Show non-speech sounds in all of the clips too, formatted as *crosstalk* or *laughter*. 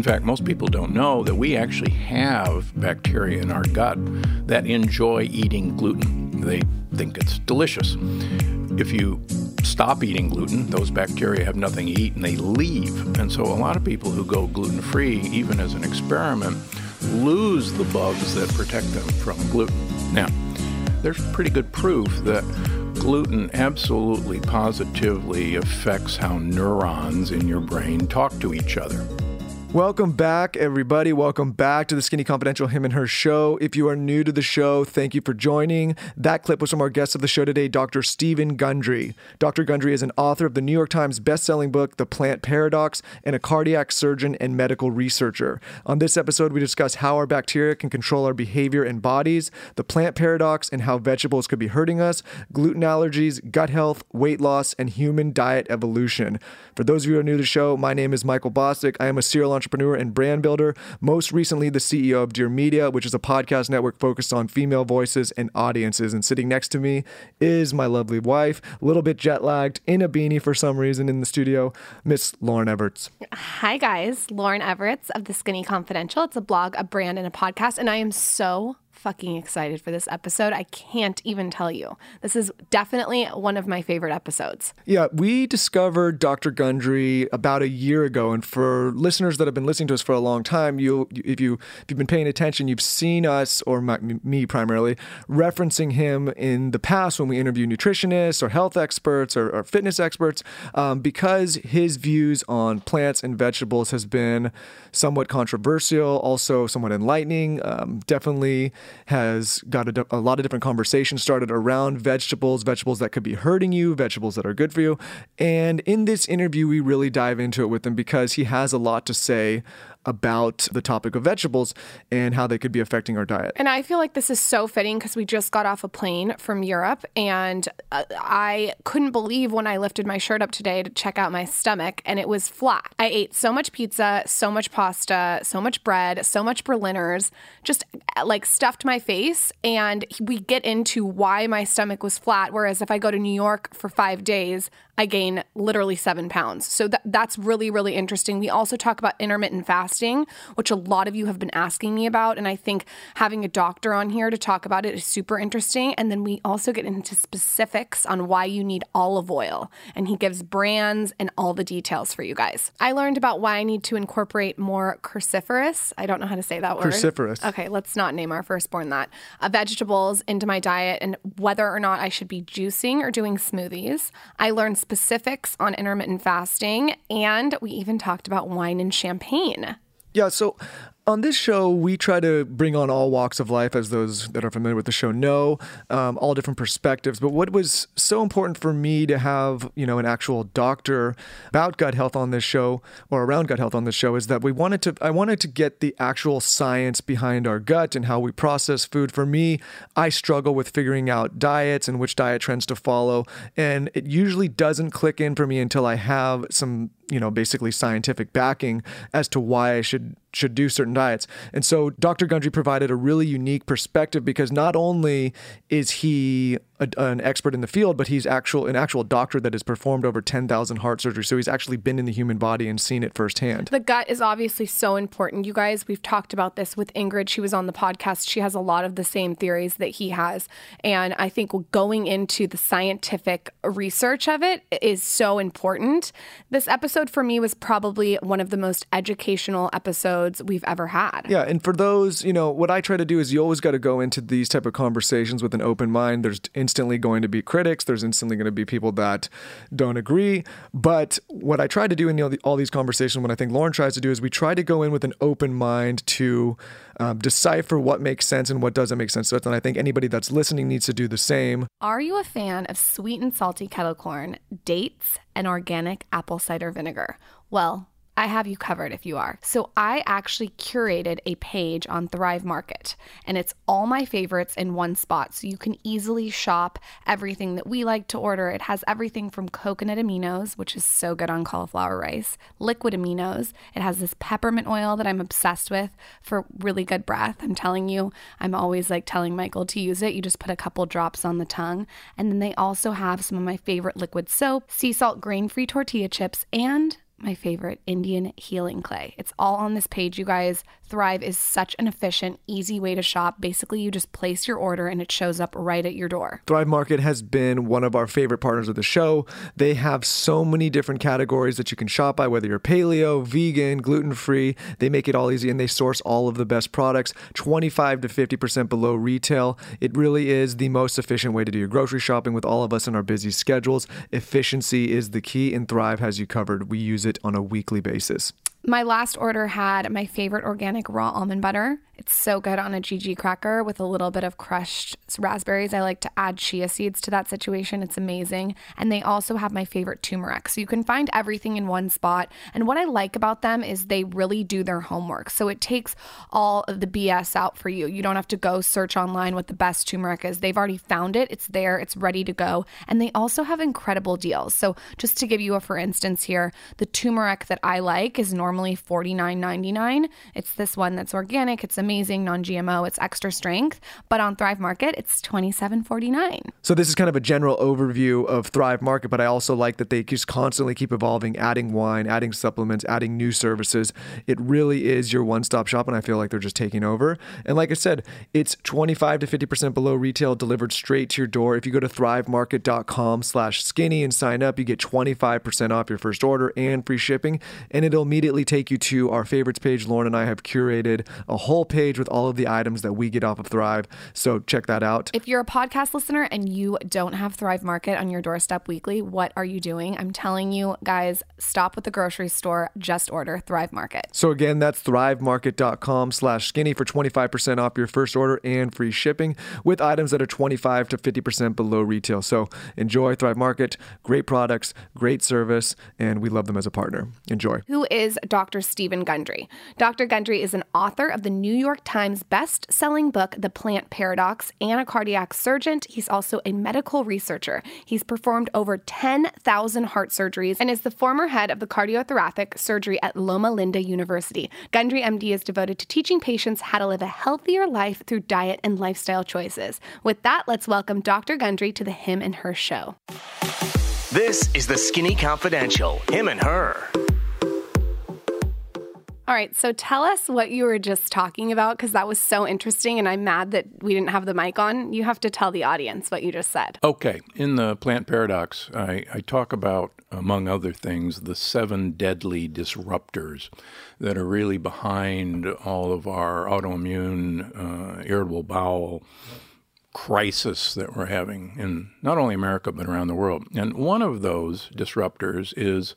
In fact, most people don't know that we actually have bacteria in our gut that enjoy eating gluten. They think it's delicious. If you stop eating gluten, those bacteria have nothing to eat and they leave. And so, a lot of people who go gluten free, even as an experiment, lose the bugs that protect them from gluten. Now, there's pretty good proof that gluten absolutely positively affects how neurons in your brain talk to each other. Welcome back, everybody. Welcome back to the Skinny Confidential Him and Her show. If you are new to the show, thank you for joining. That clip was from our guest of the show today, Dr. Stephen Gundry. Dr. Gundry is an author of the New York Times bestselling book, The Plant Paradox, and a cardiac surgeon and medical researcher. On this episode, we discuss how our bacteria can control our behavior and bodies, the plant paradox, and how vegetables could be hurting us, gluten allergies, gut health, weight loss, and human diet evolution. For those of you who are new to the show, my name is Michael Bosstick. I am a serial entrepreneur and brand builder, most recently the CEO of Dear Media, which is a podcast network focused on female voices and audiences. And sitting next to me is my lovely wife, a little bit jet lagged, in a beanie for some reason in the studio, Miss Lauryn Evarts. Hi, guys. Lauryn Evarts of The Skinny Confidential. It's a blog, a brand, and a podcast. And I am so fucking excited for this episode. I can't even tell you. This is definitely one of my favorite episodes. Yeah, we discovered Dr. Gundry about a year ago, and for listeners that have been listening to us for a long time, you if you if you've been paying attention, you've seen us or my, me primarily referencing him in the past when we interview nutritionists or health experts or, or fitness experts, um, because his views on plants and vegetables has been somewhat controversial, also somewhat enlightening. Um, definitely has got a, a, lot of different conversations started around vegetables, vegetables that could be hurting you, vegetables that are good for you. And in this interview, we really dive into it with him because he has a lot to say about the topic of vegetables and how they could be affecting our diet. And I feel like this is so fitting because we just got off a plane from Europe and uh, I couldn't believe when I lifted my shirt up today to check out my stomach and it was flat. I ate so much pizza, so much pasta, so much bread, so much Berliners, just uh, like stuffed my face. And we get into why my stomach was flat. Whereas if I go to New York for five days, I gain literally seven pounds. So that, that's really, really interesting. We also talk about intermittent fasting, which a lot of you have been asking me about. And I think having a doctor on here to talk about it is super interesting. And then we also get into specifics on why you need olive oil. And he gives brands and all the details for you guys. I learned about why I need to incorporate more cruciferous. I don't know how to say that word. Cruciferous. Okay, let's not name our firstborn that. Uh, vegetables into my diet and whether or not I should be juicing or doing smoothies. I learned specifics on intermittent fasting, and we even talked about wine and champagne. Yeah, so on this show, we try to bring on all walks of life, as those that are familiar with the show know, um, all different perspectives. But what was so important for me to have, you know, an actual doctor about gut health on this show or around gut health on this show is that we wanted to, I wanted to get the actual science behind our gut and how we process food. For me, I struggle with figuring out diets and which diet trends to follow, and it usually doesn't click in for me until I have some you know basically scientific backing as to why I should should do certain diets. And so Dr. Gundry provided a really unique perspective because not only is he a, an expert in the field, but he's actual an actual doctor that has performed over 10,000 heart surgeries. So he's actually been in the human body and seen it firsthand. The gut is obviously so important. You guys, we've talked about this with Ingrid. She was on the podcast. She has a lot of the same theories that he has. And I think going into the scientific research of it is so important. This episode for me was probably one of the most educational episodes we've ever had. Yeah, and for those, you know, what I try to do is you always got to go into these type of conversations with an open mind. There's instantly going to be critics. There's instantly going to be people that don't agree. But what I try to do in all these conversations, what I think Lauryn tries to do is we try to go in with an open mind to um, decipher what makes sense and what doesn't make sense. So, and I think anybody that's listening needs to do the same. Are you a fan of sweet and salty kettle corn, dates, and organic apple cider vinegar? Well, I have you covered if you are. So I actually curated a page on Thrive Market, and it's all my favorites in one spot. So you can easily shop everything that we like to order. It has everything from coconut aminos, which is so good on cauliflower rice, liquid aminos. It has this peppermint oil that I'm obsessed with for really good breath. I'm telling you, I'm always like telling Michael to use it. You just put a couple drops on the tongue. And then they also have some of my favorite liquid soap, sea salt grain free tortilla chips, and my favorite Indian healing clay. It's all on this page, you guys. Thrive is such an efficient, easy way to shop. Basically, you just place your order and it shows up right at your door. Thrive Market has been one of our favorite partners of the show. They have so many different categories that you can shop by, whether you're paleo, vegan, gluten free. They make it all easy and they source all of the best products, 25 to 50% below retail. It really is the most efficient way to do your grocery shopping with all of us in our busy schedules. Efficiency is the key, and Thrive has you covered. We use it on a weekly basis. My last order had my favorite organic raw almond butter. It's so good on a Gigi cracker with a little bit of crushed raspberries. I like to add chia seeds to that situation. It's amazing. And they also have my favorite turmeric. So you can find everything in one spot. And what I like about them is they really do their homework. So it takes all of the BS out for you. You don't have to go search online what the best turmeric is. They've already found it, it's there, it's ready to go. And they also have incredible deals. So just to give you a for instance here, the turmeric that I like is normally $49.99. It's this one that's organic, it's amazing, non GMO, it's extra strength. But on Thrive Market, it's $27.49. So this is kind of a general overview of Thrive Market, but I also like that they just constantly keep evolving, adding wine, adding supplements, adding new services. It really is your one-stop shop, and I feel like they're just taking over. And like I said, it's 25 to 50% below retail, delivered straight to your door. If you go to thrivemarket.com slash skinny and sign up, you get 25% off your first order and free shipping, and it'll immediately take you to our favorites page. Lauryn and I have curated a whole page with all of the items that we get off of Thrive. So check that out. If you're a podcast listener and you don't have Thrive Market on your doorstep weekly, what are you doing? I'm telling you, guys, stop with the grocery store, just order Thrive Market. So again, that's thrivemarket.com slash skinny for 25% off your first order and free shipping with items that are 25 to 50% below retail. So enjoy Thrive Market. Great products, great service, and we love them as a partner. Enjoy. Who is Dr. Stephen Gundry? Dr. Gundry is an author of the New York Times best-selling book, The Plant Paradox, and a cardiac surgeon. He's also a medical researcher. He's performed over 10,000 heart surgeries and is the former head of the cardiothoracic surgery at Loma Linda University. Gundry MD is devoted to teaching patients how to live a healthier life through diet and lifestyle choices. With that, let's welcome Dr. Gundry to the Him and Her Show. This is the Skinny Confidential, him and her. All right, so tell us what you were just talking about because that was so interesting, and I'm mad that we didn't have the mic on. You have to tell the audience what you just said. Okay, in the plant paradox, I, I talk about, among other things, the seven deadly disruptors that are really behind all of our autoimmune, uh, irritable bowel crisis that we're having in not only America but around the world. And one of those disruptors is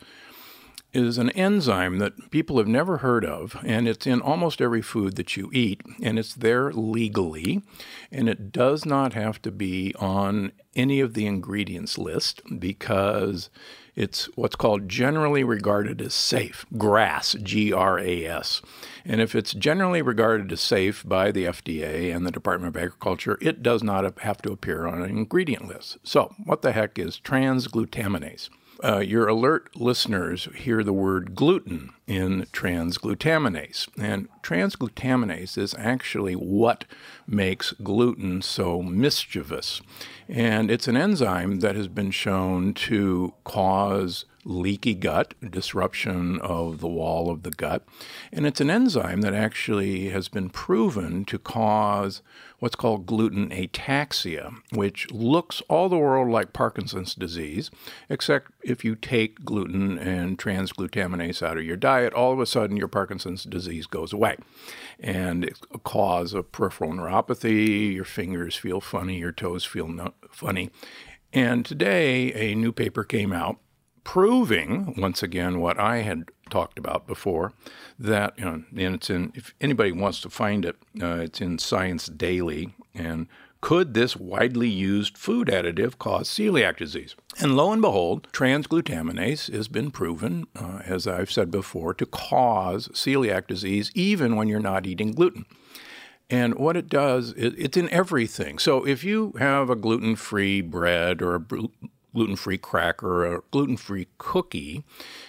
is an enzyme that people have never heard of, and it's in almost every food that you eat, and it's there legally, and it does not have to be on any of the ingredients list because it's what's called generally regarded as safe. GRAS, G R A S. And if it's generally regarded as safe by the FDA and the Department of Agriculture, it does not have to appear on an ingredient list. So, what the heck is transglutaminase? Uh, your alert listeners hear the word gluten in transglutaminase. And transglutaminase is actually what makes gluten so mischievous. And it's an enzyme that has been shown to cause leaky gut, disruption of the wall of the gut. And it's an enzyme that actually has been proven to cause what's called gluten ataxia, which looks all the world like Parkinson's disease, except if you take gluten and transglutaminase out of your diet, all of a sudden your Parkinson's disease goes away. And it's a cause of peripheral neuropathy, your fingers feel funny, your toes feel no- funny. And today, a new paper came out proving, once again, what I had talked about before. That you know, and it's in. If anybody wants to find it, uh, it's in Science Daily. And could this widely used food additive cause celiac disease? And lo and behold, transglutaminase has been proven, uh, as I've said before, to cause celiac disease even when you're not eating gluten. And what it does, it, it's in everything. So if you have a gluten free bread or a gluten free cracker or a gluten free cookie,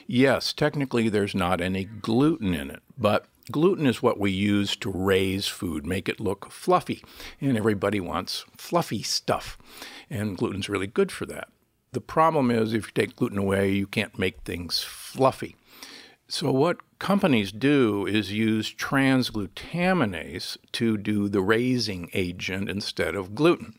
yes, technically there's not any gluten in it. But Gluten is what we use to raise food, make it look fluffy. And everybody wants fluffy stuff. And gluten's really good for that. The problem is if you take gluten away, you can't make things fluffy. So, what companies do is use transglutaminase to do the raising agent instead of gluten.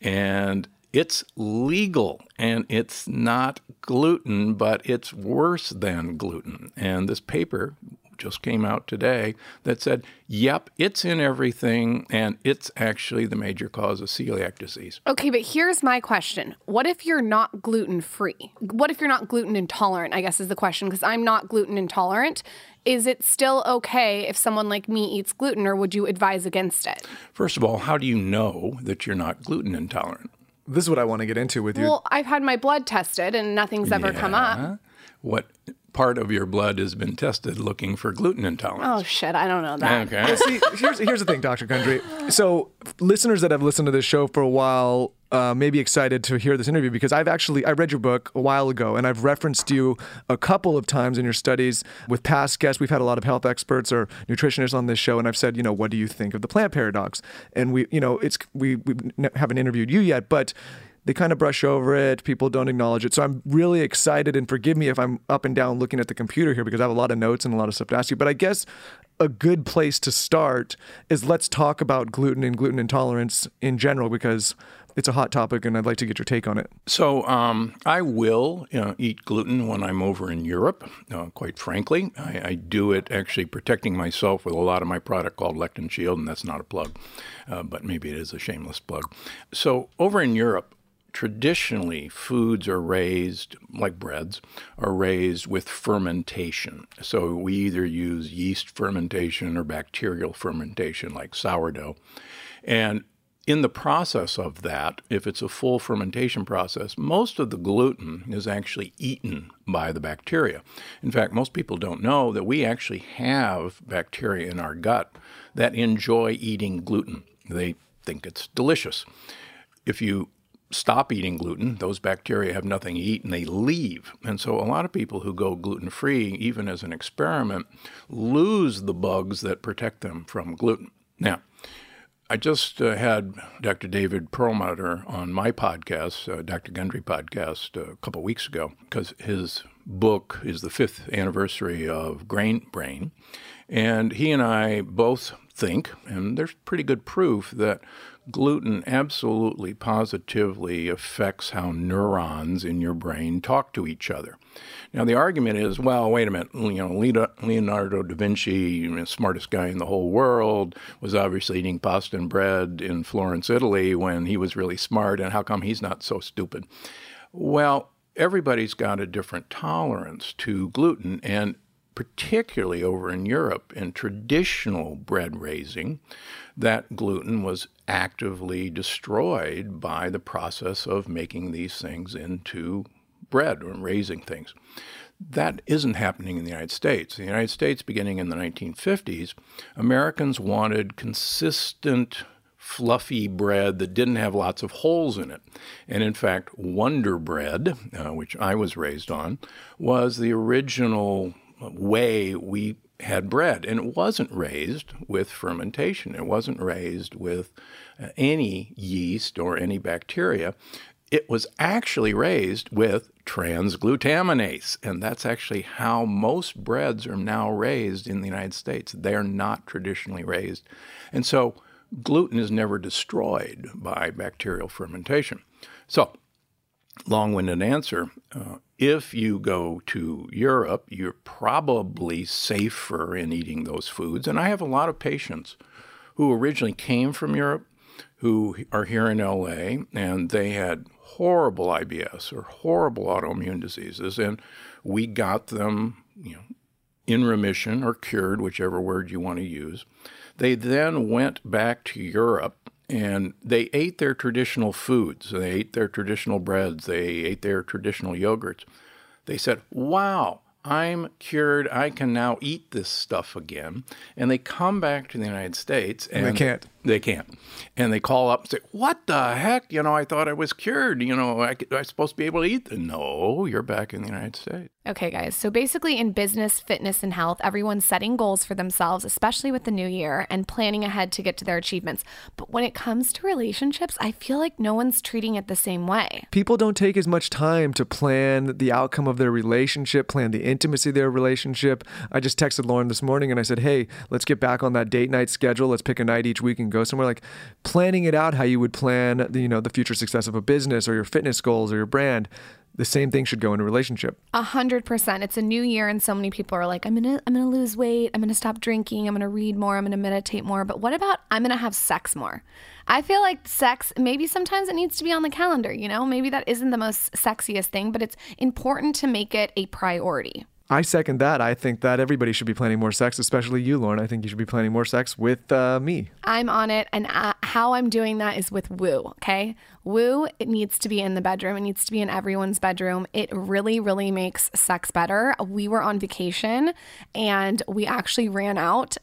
And it's legal and it's not gluten, but it's worse than gluten. And this paper just came out today that said, yep, it's in everything and it's actually the major cause of celiac disease. Okay, but here's my question. What if you're not gluten free? What if you're not gluten intolerant? I guess is the question because I'm not gluten intolerant. Is it still okay if someone like me eats gluten or would you advise against it? First of all, how do you know that you're not gluten intolerant? This is what I want to get into with you. Well, I've had my blood tested and nothing's ever yeah. come up. What part of your blood has been tested looking for gluten intolerance. Oh shit, I don't know that. Okay. Well, see, here's here's the thing, Dr. Gundry. So, listeners that have listened to this show for a while uh, may be excited to hear this interview because I've actually I read your book a while ago and I've referenced you a couple of times in your studies with past guests. We've had a lot of health experts or nutritionists on this show, and I've said, you know, what do you think of the plant paradox? And we, you know, it's we we haven't interviewed you yet, but they kind of brush over it. People don't acknowledge it. So I'm really excited, and forgive me if I'm up and down looking at the computer here because I have a lot of notes and a lot of stuff to ask you. But I guess a good place to start is let's talk about gluten and gluten intolerance in general because it's a hot topic and I'd like to get your take on it. So, um, I will you know, eat gluten when I'm over in Europe, uh, quite frankly. I, I, do it actually protecting myself with a lot of my product called Lectin Shield, and that's not a plug, uh, but maybe it is a shameless plug. So, over in Europe, traditionally foods are raised like breads are raised with fermentation. So we either use yeast fermentation or bacterial fermentation like sourdough. And in the process of that if it's a full fermentation process most of the gluten is actually eaten by the bacteria. In fact most people don't know that we actually have bacteria in our gut that enjoy eating gluten. They think it's delicious. If you stop eating gluten, those bacteria have nothing to eat and they leave. And so a lot of people who go gluten free, even as an experiment, lose the bugs that protect them from gluten. Now, I just uh, had Dr. David Perlmutter on my podcast, uh, Dr. Gundry podcast, uh, a couple weeks ago, because his book is the fifth anniversary of Grain Brain. And he and I both think, and there's pretty good proof, that gluten absolutely positively affects how neurons in your brain talk to each other. Now, the argument is, well, wait a minute, you know, Leonardo da Vinci, the smartest guy in the whole world, was obviously eating pasta and bread in Florence, Italy, when he was really smart, and how come he's not so stupid? Well, everybody's got a different tolerance to gluten, and particularly over in Europe, in traditional bread raising, that gluten was actively destroyed by the process of making these things into bread or raising things. That isn't happening in the United States. In the United States, beginning in the 1950s, Americans wanted consistent, fluffy bread that didn't have lots of holes in it. And in fact, Wonder Bread, uh, which I was raised on, was the original way we had bread. And it wasn't raised with fermentation, it wasn't raised with uh, any yeast or any bacteria. It was actually raised with transglutaminase. And that's actually how most breads are now raised in the United States. They're not traditionally raised. And so gluten is never destroyed by bacterial fermentation. So, long winded answer. Uh, if you go to Europe, you're probably safer in eating those foods. And I have a lot of patients who originally came from Europe who are here in LA and they had horrible IBS or horrible autoimmune diseases. And we got them, you know, in remission or cured, whichever word you want to use. They then went back to Europe and they ate their traditional foods. They ate their traditional breads. They ate their traditional yogurts. They said, Wow, I'm cured. I can now eat this stuff again. And they come back to the United States and, they can't. They can't. And they call up and say, What the heck? You know, I thought I was cured. You know, I, I'm supposed to be able to eat. No, you're back in the United States. Okay, guys. So basically, in business, fitness, and health, everyone's setting goals for themselves, especially with the new year, and planning ahead to get to their achievements. But when it comes to relationships, I feel like no one's treating it the same way. People don't take as much time to plan the outcome of their relationship, plan the intimacy of their relationship. I just texted Lauryn this morning and I said, hey, let's get back on that date night schedule. Let's pick a night each week and go somewhere. Like planning it out how you would plan, the, you know, the future success of a business or your fitness goals or your brand the same thing should go in a relationship. A hundred percent. It's a new year, and so many people are like, "I'm gonna, I'm gonna lose weight. I'm gonna stop drinking. I'm gonna read more. I'm gonna meditate more." But what about I'm gonna have sex more? I feel like sex. Maybe sometimes it needs to be on the calendar. You know, maybe that isn't the most sexiest thing, but it's important to make it a priority. I second that. I think that everybody should be planning more sex, especially you, Lauryn. I think you should be planning more sex with uh, me. I'm on it, and uh, how I'm doing that is with Woo. Okay, Woo. It needs to be in the bedroom. It needs to be in everyone's bedroom. It really, really makes sex better. We were on vacation, and we actually ran out.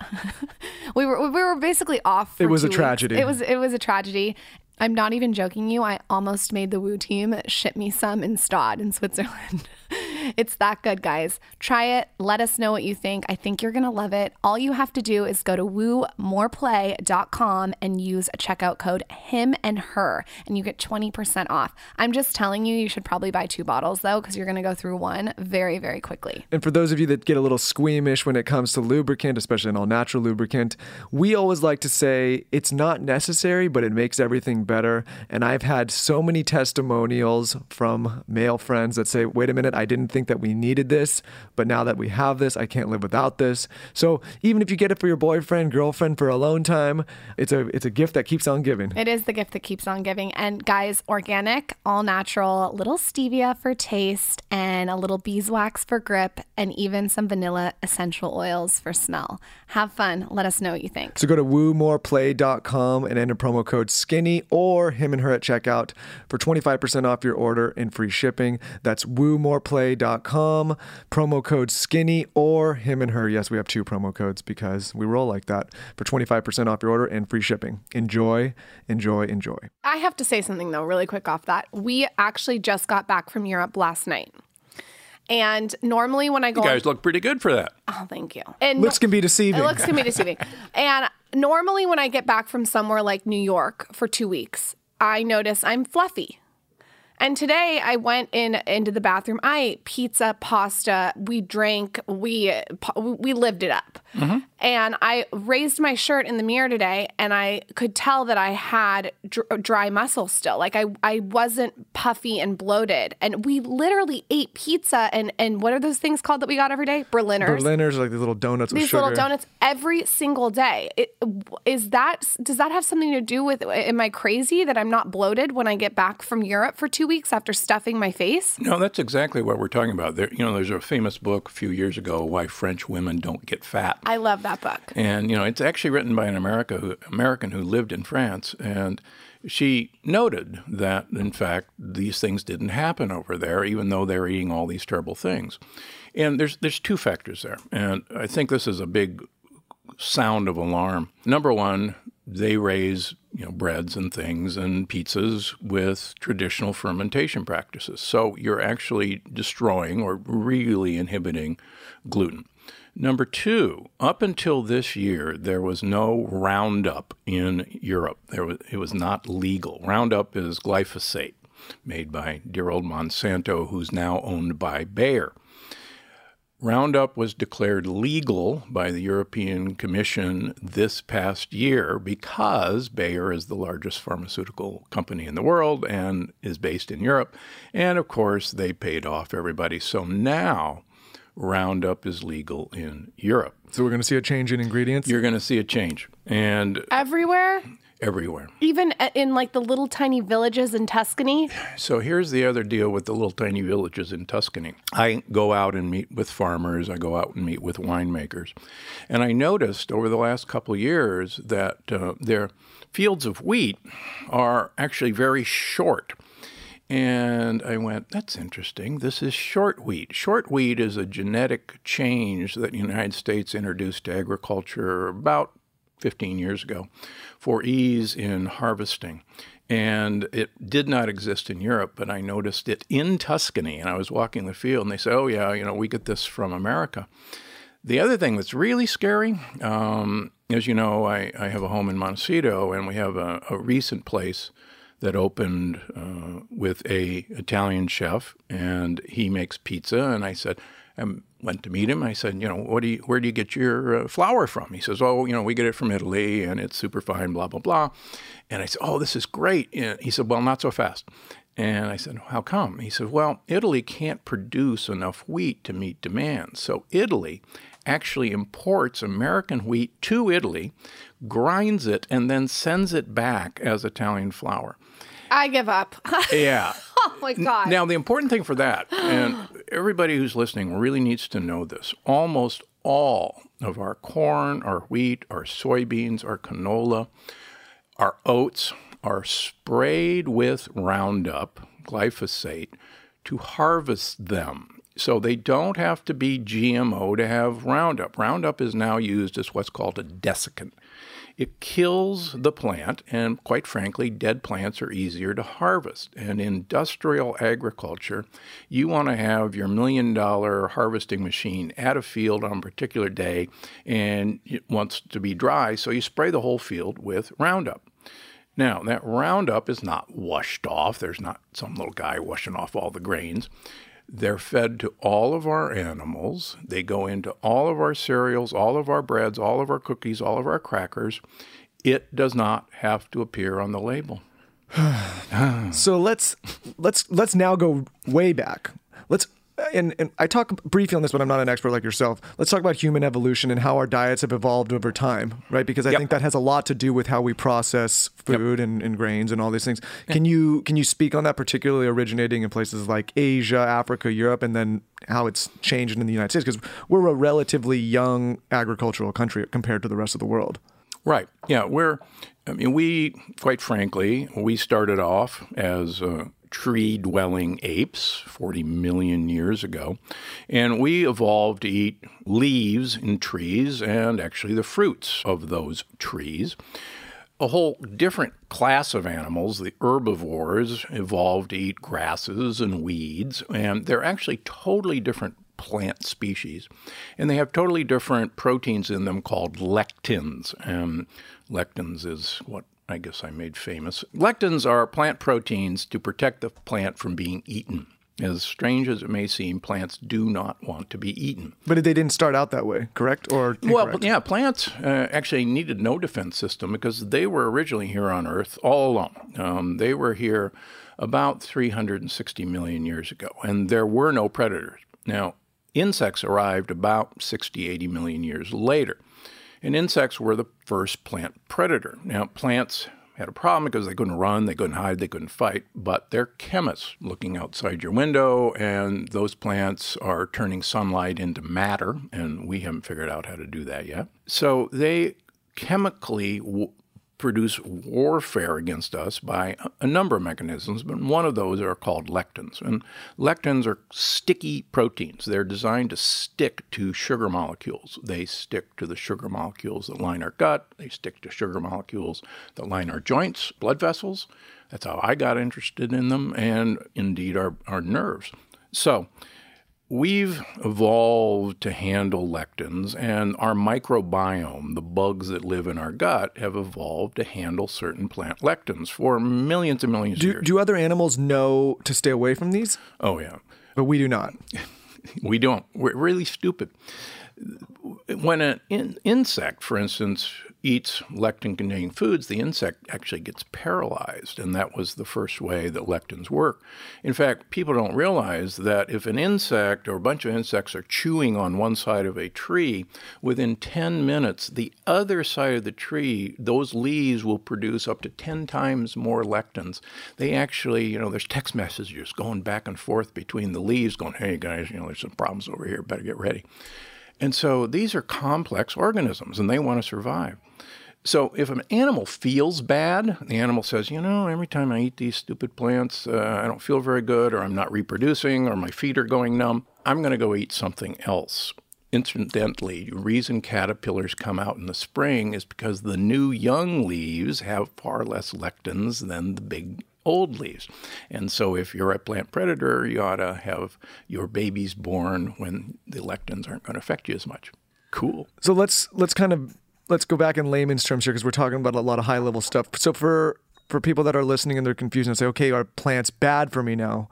*laughs* we were we were basically off. it was a weeks. tragedy. It was it was a tragedy. I'm not even joking you. I almost made the Woo team ship me some in Gstaad in Switzerland. *laughs* *laughs* it's that good, guys. Try it. Let us know what you think. I think you're going to love it. All you have to do is go to woomoreplay.com and use a checkout code him and her and you get 20% off. I'm just telling you you should probably buy two bottles though cuz you're going to go through one very very quickly. And for those of you that get a little squeamish when it comes to lubricant, especially an all natural lubricant, we always like to say it's not necessary, but it makes everything better. And I've had so many testimonials from male friends that say, wait a minute, I didn't think that we needed this, but now that we have this, I can't live without this. So even if you get it for your boyfriend, girlfriend for alone time, it's a it's a gift that keeps on giving. It is the gift that keeps on giving. And guys, organic, all natural, little stevia for taste, and a little beeswax for grip, and even some vanilla essential oils for smell. Have fun. Let us know what you think. So go to woomoreplay.com and enter promo code skinny or him and her at checkout for 25% off your order and free shipping. That's woomoreplay.com, promo code skinny or him and her. Yes, we have two promo codes because we roll like that for 25% off your order and free shipping. Enjoy, enjoy, enjoy. I have to say something though, really quick off that. We actually just got back from Europe last night. And normally when I go You on- guys look pretty good for that. Oh, thank you. And Looks can be deceiving. It looks can be deceiving. *laughs* and normally when I get back from somewhere like New York for two weeks, I notice I'm fluffy. And today I went in into the bathroom. I ate pizza, pasta. We drank. We we lived it up. Mm-hmm. And I raised my shirt in the mirror today, and I could tell that I had dr- dry muscle still. Like I I wasn't puffy and bloated. And we literally ate pizza and and what are those things called that we got every day? Berliners Berliners are like these little donuts with these little donuts every single day. It, is that does that have something to do with? Am I crazy that I'm not bloated when I get back from Europe for two weeks after stuffing my face? No, that's exactly what we're talking about. There, you know, there's a famous book a few years ago, "Why French Women Don't Get Fat," I love that book. and you know, it's actually written by an America who, American who lived in France, and she noted that, in fact, these things didn't happen over there, even though they're eating all these terrible things. And there's there's two factors there, and I think this is a big sound of alarm. Number one, they raise you know breads and things and pizzas with traditional fermentation practices. So you're actually destroying or really inhibiting gluten. Number two, up until this year, there was no Roundup in Europe. There was, it was not legal. Roundup is glyphosate, made by dear old Monsanto, who's now owned by Bayer. Roundup was declared legal by the European Commission this past year because Bayer is the largest pharmaceutical company in the world and is based in Europe. And of course, they paid off everybody. So now Roundup is legal in Europe. So we're going to see a change in ingredients. You're going to see a change. And Everywhere. everywhere. Even uh, in like the little tiny villages in Tuscany. So here's the other deal with the little tiny villages in Tuscany. I go out and meet with farmers, I go out and meet with winemakers. And I noticed over the last couple of years that uh, their fields of wheat are actually very short. And I went, that's interesting. This is short wheat. Short wheat is a genetic change that the United States introduced to agriculture about 15 years ago for ease in harvesting. And it did not exist in Europe, but I noticed it in Tuscany. And I was walking the field, and they said, oh, yeah, you know, we get this from America. The other thing that's really scary, um, as you know, I, I have a home in Montecito, and we have a, a recent place that opened uh, with a Italian chef, and he makes pizza. And I said, I went to meet him. I said, you know, what do you, where do you get your uh, flour from? He says, oh, you know, we get it from Italy, and it's super fine, blah blah blah. And I said, oh, this is great. And he said, well, not so fast. And I said, how come? He said, well, Italy can't produce enough wheat to meet demand. So Italy actually imports American wheat to Italy, grinds it, and then sends it back as Italian flour. I give up. *laughs* Yeah. oh my God. Now, the important thing for that, and everybody who's listening really needs to know this almost all of our corn, our wheat, our soybeans, our canola, our oats are sprayed with Roundup, glyphosate, to harvest them. So they don't have to be GMO to have Roundup. Roundup is now used as what's called a desiccant. It kills the plant, and quite frankly, dead plants are easier to harvest. And industrial agriculture, you want to have your million dollar harvesting machine at a field on a particular day, and it wants to be dry, so you spray the whole field with Roundup. Now, that Roundup is not washed off. There's not some little guy washing off all the grains. They're fed to all of our animals. They go into all of our cereals, all of our breads, all of our cookies, all of our crackers. It does not have to appear on the label. *sighs* so let's let's let's now go way back. Let's and, and I talk briefly on this, but I'm not an expert like yourself. Let's talk about human evolution and how our diets have evolved over time, right? Because I Yep. think that has a lot to do with how we process food and, and grains and all these things. Can you can you speak on that, particularly originating in places like Asia, Africa, Europe, and then how it's changed in the United States? Because we're a relatively young agricultural country compared to the rest of the world. Right. Yeah. We're, I mean, we, quite frankly, we started off as uh, tree dwelling apes 40 million years ago. And we evolved to eat leaves in trees and actually the fruits of those trees. A whole different class of animals, the herbivores, evolved to eat grasses and weeds, and they're actually totally different plant species. And they have totally different proteins in them called lectins. Lectins is what I guess I made famous. Lectins are plant proteins to protect the plant from being eaten. As strange as it may seem, plants do not want to be eaten. But they didn't start out that way, correct? Or Well, yeah, plants uh, actually needed no defense system because they were originally here on Earth all along. Um, they were here about 360 million years ago, and there were no predators. Now, insects arrived about 60, 80 million years later, and insects were the first plant predator. Now, plants had a problem because they couldn't run, they couldn't hide, they couldn't fight, but they're chemists looking outside your window, and those plants are turning sunlight into matter, and we haven't figured out how to do that yet. So they chemically w- produce warfare against us by a- number of mechanisms, but one of those are called lectins. And lectins are sticky proteins. They're designed to stick to sugar molecules. They stick to the sugar molecules that line our gut, they stick to sugar molecules that line our joints, blood vessels. That's how I got interested in them, and indeed our, our nerves. So, We've evolved to handle lectins, and our microbiome, the bugs that live in our gut, have evolved to handle certain plant lectins for millions and millions of years. do other animals know to stay away from these? oh, yeah. But we do not. We don't. We're really stupid. when an in- insect, for instance, eats lectin containing foods, the insect actually gets paralyzed. And that was the first way that lectins work. In fact, people don't realize that if an insect or a bunch of insects are chewing on one side of a tree, within 10 minutes, the other side of the tree, those leaves will produce up to 10 times more lectins. They actually, you know, there's text messages going back and forth between the leaves going, hey guys, you know, there's some problems over here, better get ready. And so these are complex organisms and they want to survive. So if an animal feels bad, the animal says, you know, every time I eat these stupid plants, uh, I don't feel very good, or I'm not reproducing, or my feet are going numb. I'm going to go eat something else. Incidentally, the reason caterpillars come out in the spring is because the new young leaves have far less lectins than the big old leaves. And so if you're a plant predator, you ought to have your babies born when the lectins aren't going to affect you as much. Cool. So let's let's kind of let's go back in layman's terms here because we're talking about a lot of high level stuff. So for for people that are listening and they're confused and say, okay, are plants bad for me now?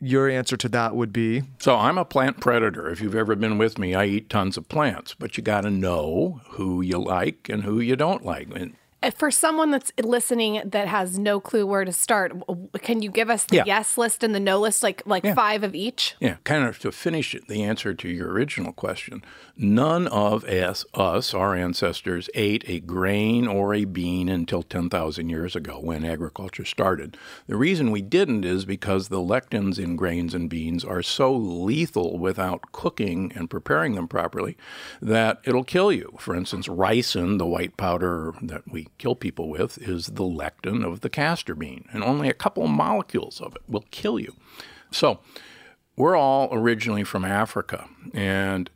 Your answer to that would be So I'm a plant predator. If you've ever been with me, I eat tons of plants, but you got to know who you like and who you don't like. And Uh, for someone that's listening that has no clue where to start, can you give us the Yeah. yes list and the no list, like like Yeah. five of each? Yeah, kind of to finish the answer to your original question. None of us, us, our ancestors, ate a grain or a bean until 10,000 years ago when agriculture started. The reason we didn't is because the lectins in grains and beans are so lethal without cooking and preparing them properly that it'll kill you. For instance, ricin, the white powder that we kill people with, is the lectin of the castor bean, and only a couple molecules of it will kill you. So, we're all originally from Africa, and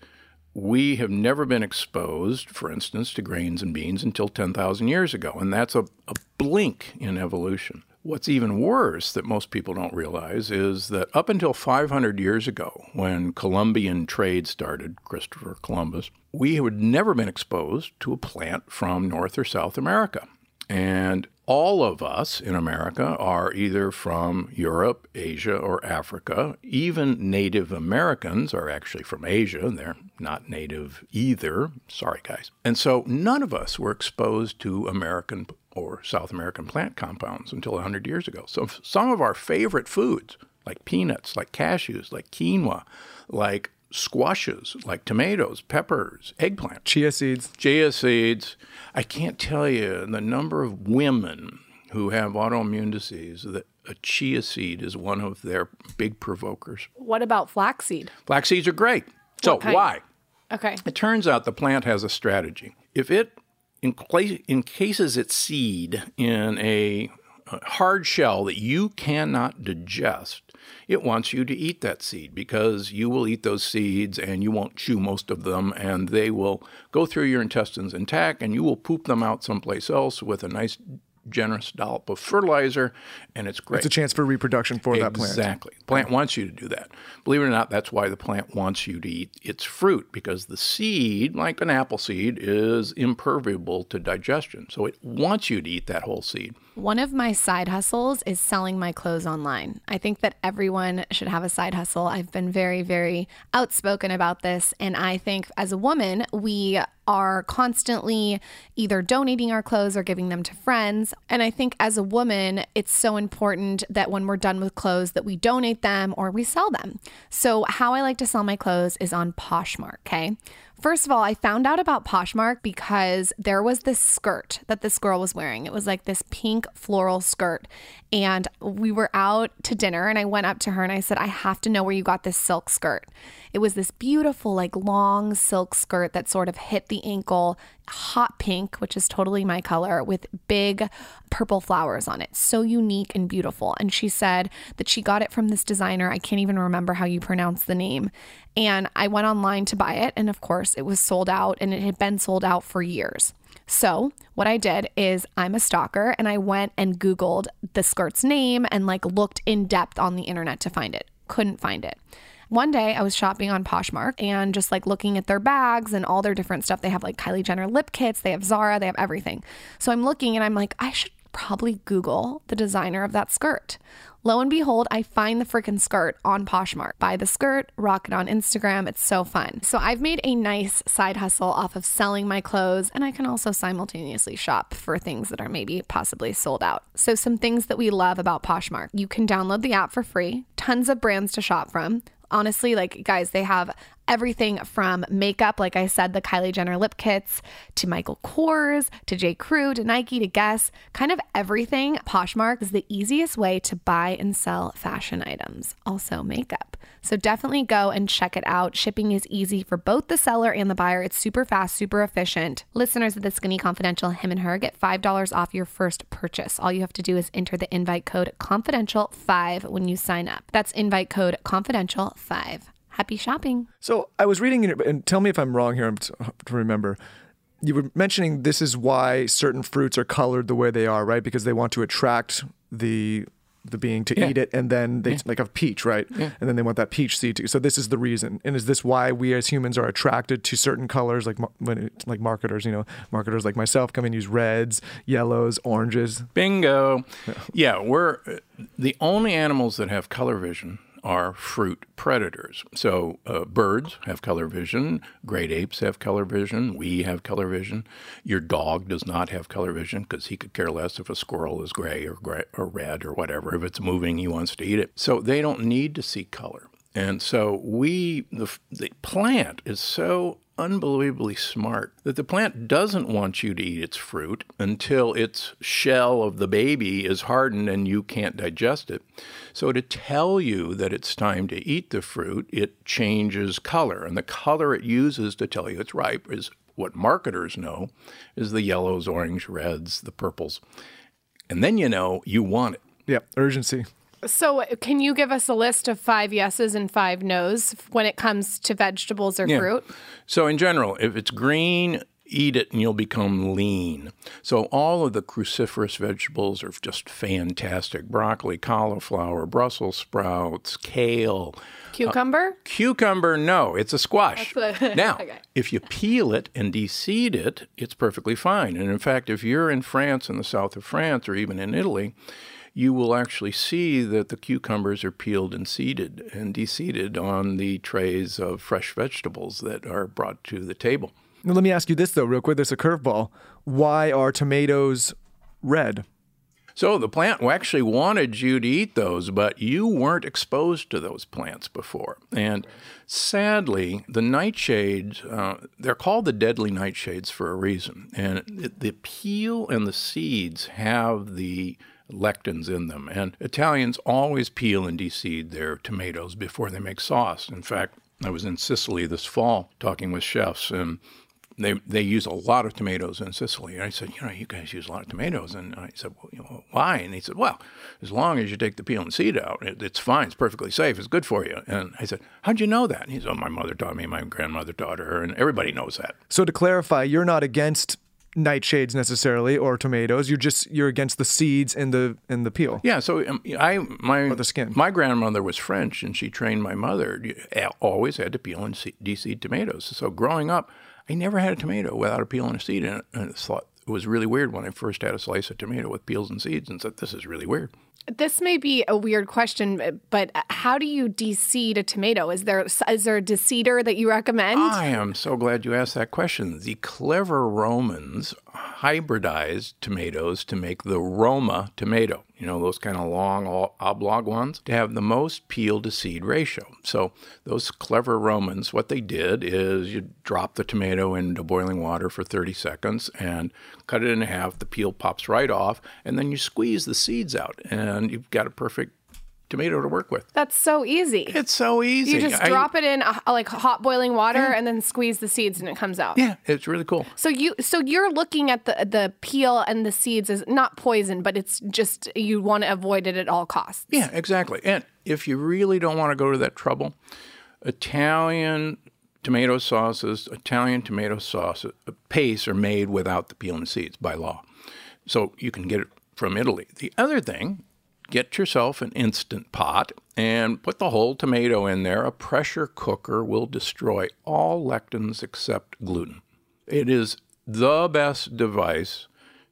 we have never been exposed, for instance, to grains and beans until 10,000 years ago, and that's a, a blink in evolution. What's even worse that most people don't realize is that up until 500 years ago, when Columbian trade started, Christopher Columbus, we had never been exposed to a plant from North or South America. And all of us in America are either from Europe, Asia, or Africa. Even Native Americans are actually from Asia, and they're not native either. Sorry, guys. And so none of us were exposed to American or South American plant compounds until 100 years ago. So some of our favorite foods, like peanuts, like cashews, like quinoa, like squashes, like tomatoes, peppers, eggplant, chia seeds. chia seeds. I can't tell you the number of women who have autoimmune disease that a chia seed is one of their big provokers. What about flaxseed? Flax seeds are great. So why? Okay. It turns out the plant has a strategy. If it encases its seed in a a hard shell that you cannot digest, it wants you to eat that seed because you will eat those seeds and you won't chew most of them and they will go through your intestines intact and you will poop them out someplace else with a nice generous dollop of fertilizer and it's great. It's a chance for reproduction for that plant. Exactly. The plant wants you to do that. Believe it or not, that's why the plant wants you to eat its fruit because the seed, like an apple seed, is impermeable to digestion. So it wants you to eat that whole seed. One of my side hustles is selling my clothes online. I think that everyone should have a side hustle. I've been very, very outspoken about this. And I think as a woman, we are constantly either donating our clothes or giving them to friends. And I think as a woman, it's so important that when we're done with clothes that we donate them or we sell them. So how I like to sell my clothes is on Poshmark, okay? First of all, I found out about Poshmark because there was this skirt that this girl was wearing. It was like this pink floral skirt. And we were out to dinner, and I went up to her and I said, I have to know where you got this silk skirt. It was this beautiful, like long silk skirt that sort of hit the ankle, hot pink, which is totally my color, with big purple flowers on it. So unique and beautiful. And she said that she got it from this designer. I can't even remember how you pronounce the name. And I went online to buy it. And of course, it was sold out and it had been sold out for years. So, what I did is I'm a stalker and I went and Googled the skirt's name and like looked in depth on the internet to find it. Couldn't find it. One day I was shopping on Poshmark and just like looking at their bags and all their different stuff. They have like Kylie Jenner lip kits, they have Zara, they have everything. So I'm looking and I'm like, I should probably Google the designer of that skirt. Lo and behold, I find the freaking skirt on Poshmark. Buy the skirt, rock it on Instagram. It's so fun. So I've made a nice side hustle off of selling my clothes, and I can also simultaneously shop for things that are maybe possibly sold out. So, some things that we love about Poshmark you can download the app for free, tons of brands to shop from honestly, like, guys, they have everything from makeup, like I said, the Kylie Jenner lip kits, to Michael Kors, to J. Crew, to Nike, to Guess, kind of everything. Poshmark is the easiest way to buy and sell fashion items, also makeup. So definitely go and check it out. Shipping is easy for both the seller and the buyer. It's super fast, super efficient. Listeners of the Skinny Confidential Him and Her get $5 off your first purchase. All you have to do is enter the invite code confidential5 when you sign up. That's invite code confidential5. Happy shopping. So I was reading and tell me if I'm wrong here to remember. You were mentioning this is why certain fruits are colored the way they are, right? Because they want to attract the the being to Yeah. eat it, and then they Yeah. like a peach, right? Yeah. And then they want that peach seed too. So this is the reason. And is this why we as humans are attracted to certain colors, like when it, like marketers? You know, marketers like myself come and use reds, yellows, oranges. Bingo. Yeah, we're the only animals that have color vision are fruit predators. So uh, birds have color vision, great apes have color vision, we have color vision. Your dog does not have color vision because he could care less if a squirrel is gray or gray or red or whatever. If it's moving, he wants to eat it. So they don't need to see color. And so we, the, the plant is so unbelievably smart that the plant doesn't want you to eat its fruit until its shell of the baby is hardened and you can't digest it. So to tell you that it's time to eat the fruit, it changes color. And the color it uses to tell you it's ripe is what marketers know is the yellows, orange, reds, the purples. And then you know you want it. Yeah, urgency. So, can you give us a list of five yeses and five nos when it comes to vegetables or Yeah. fruit? So, in general, if it's green, eat it and you'll become lean. So, all of the cruciferous vegetables are just fantastic broccoli, cauliflower, Brussels sprouts, kale. Cucumber? Uh, cucumber, no, it's a squash. What- *laughs* now, okay. if you peel it and deseed it, it's perfectly fine. And in fact, if you're in France, in the south of France, or even in Italy, you will actually see that the cucumbers are peeled and seeded and deseeded on the trays of fresh vegetables that are brought to the table. Now, let me ask you this though, real quick. There's a curveball. Why are tomatoes red? So the plant actually wanted you to eat those, but you weren't exposed to those plants before. And sadly, the nightshades, uh, they're called the deadly nightshades for a reason. And it, the peel and the seeds have the lectins in them. And Italians always peel and deseed their tomatoes before they make sauce. In fact, I was in Sicily this fall talking with chefs, and they they use a lot of tomatoes in Sicily. And I said, you know, you guys use a lot of tomatoes. And I said, well, you know, why? And he said, well, as long as you take the peel and seed out, it, it's fine. It's perfectly safe. It's good for you. And I said, how'd you know that? And he said, oh, my mother taught me. My grandmother taught her, and everybody knows that. So to clarify, you're not against nightshades necessarily or tomatoes. You're just you're against the seeds and the and the peel. Yeah, so um, I my the skin. my grandmother was French, and she trained my mother. Always had to peel and se- deseed tomatoes. So growing up, I never had a tomato without a peel and a seed in it, and it was really weird when I first had a slice of tomato with peels and seeds, and said, "This is really weird." This may be a weird question, but how do you deseed a tomato? Is there is there a deseeder that you recommend? I am so glad you asked that question. The clever Romans hybridized tomatoes to make the Roma tomato, you know, those kind of long oblong ones, to have the most peel to seed ratio. So, those clever Romans, what they did is you drop the tomato into boiling water for 30 seconds and cut it in half. The peel pops right off, and then you squeeze the seeds out, and you've got a perfect tomato to work with. That's so easy. It's so easy. you just I- drop it in uh, like hot boiling water and then squeeze the seeds and it comes out. Yeah, it's really cool. So you so you're looking at the the peel and the seeds as not poison, but it's just you want to avoid it at all costs. Yeah, exactly. And if you really don't want to go to that trouble, Italian tomato sauces, Italian tomato sauce uh, pastes are made without the peel and seeds by law. So you can get it from Italy. The other thing, get yourself an instant pot and put the whole tomato in there. A pressure cooker will destroy all lectins except gluten. It is the best device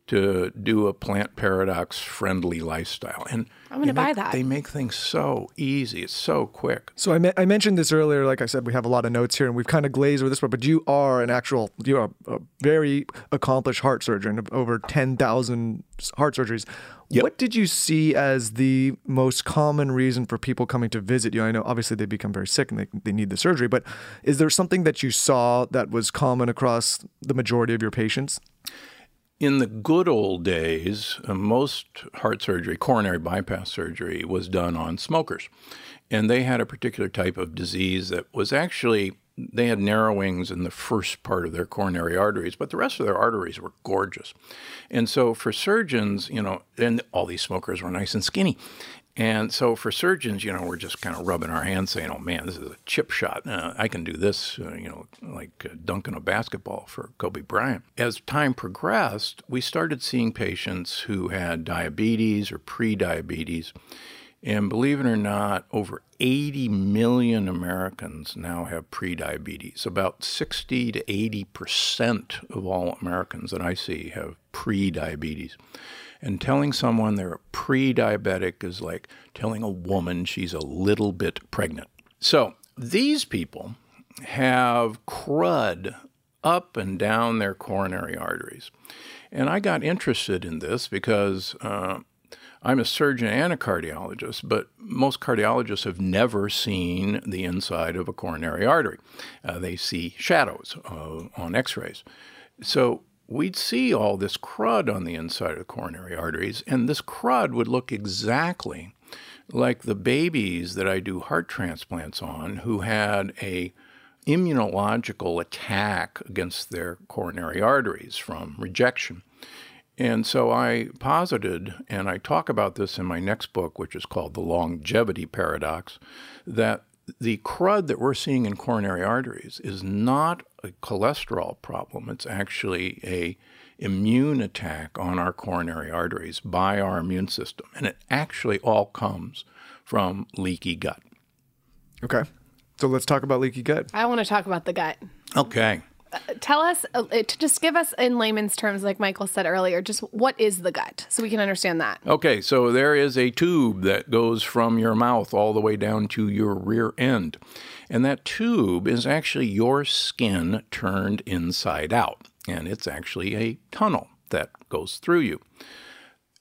to do a plant paradox friendly lifestyle. And I'm gonna buy that. They make things so easy. It's so quick. So I, me- I mentioned this earlier. Like I said, we have a lot of notes here, and we've kind of glazed over this part. But you are an actual, you are a very accomplished heart surgeon of over ten thousand heart surgeries. Yep. What did you see as the most common reason for people coming to visit you? I know obviously they become very sick and they, they need the surgery, but is there something that you saw that was common across the majority of your patients? In the good old days, uh, most heart surgery, coronary bypass surgery, was done on smokers. And they had a particular type of disease that was actually, they had narrowings in the first part of their coronary arteries, but the rest of their arteries were gorgeous. And so for surgeons, you know, and all these smokers were nice and skinny. And so for surgeons, you know, we're just kind of rubbing our hands saying, oh man, this is a chip shot. Uh, I can do this, uh, you know, like uh, dunking a basketball for Kobe Bryant. As time progressed, we started seeing patients who had diabetes or pre-diabetes. And believe it or not, over 80 million Americans now have prediabetes. About 60 to 80 percent of all Americans that I see have prediabetes. And telling someone they're pre diabetic is like telling a woman she's a little bit pregnant. So these people have crud up and down their coronary arteries. And I got interested in this because uh, I'm a surgeon and a cardiologist, but most cardiologists have never seen the inside of a coronary artery. Uh, they see shadows uh, on x rays. So we'd see all this crud on the inside of the coronary arteries, and this crud would look exactly like the babies that I do heart transplants on who had a immunological attack against their coronary arteries from rejection. And so I posited, and I talk about this in my next book, which is called The Longevity Paradox, that the crud that we're seeing in coronary arteries is not a cholesterol problem. It's actually a immune attack on our coronary arteries by our immune system. And it actually all comes from leaky gut. Okay. So let's talk about leaky gut. I want to talk about the gut. Okay. Tell us, uh, to just give us in layman's terms, like Michael said earlier, just what is the gut so we can understand that. Okay, so there is a tube that goes from your mouth all the way down to your rear end. And that tube is actually your skin turned inside out. And it's actually a tunnel that goes through you.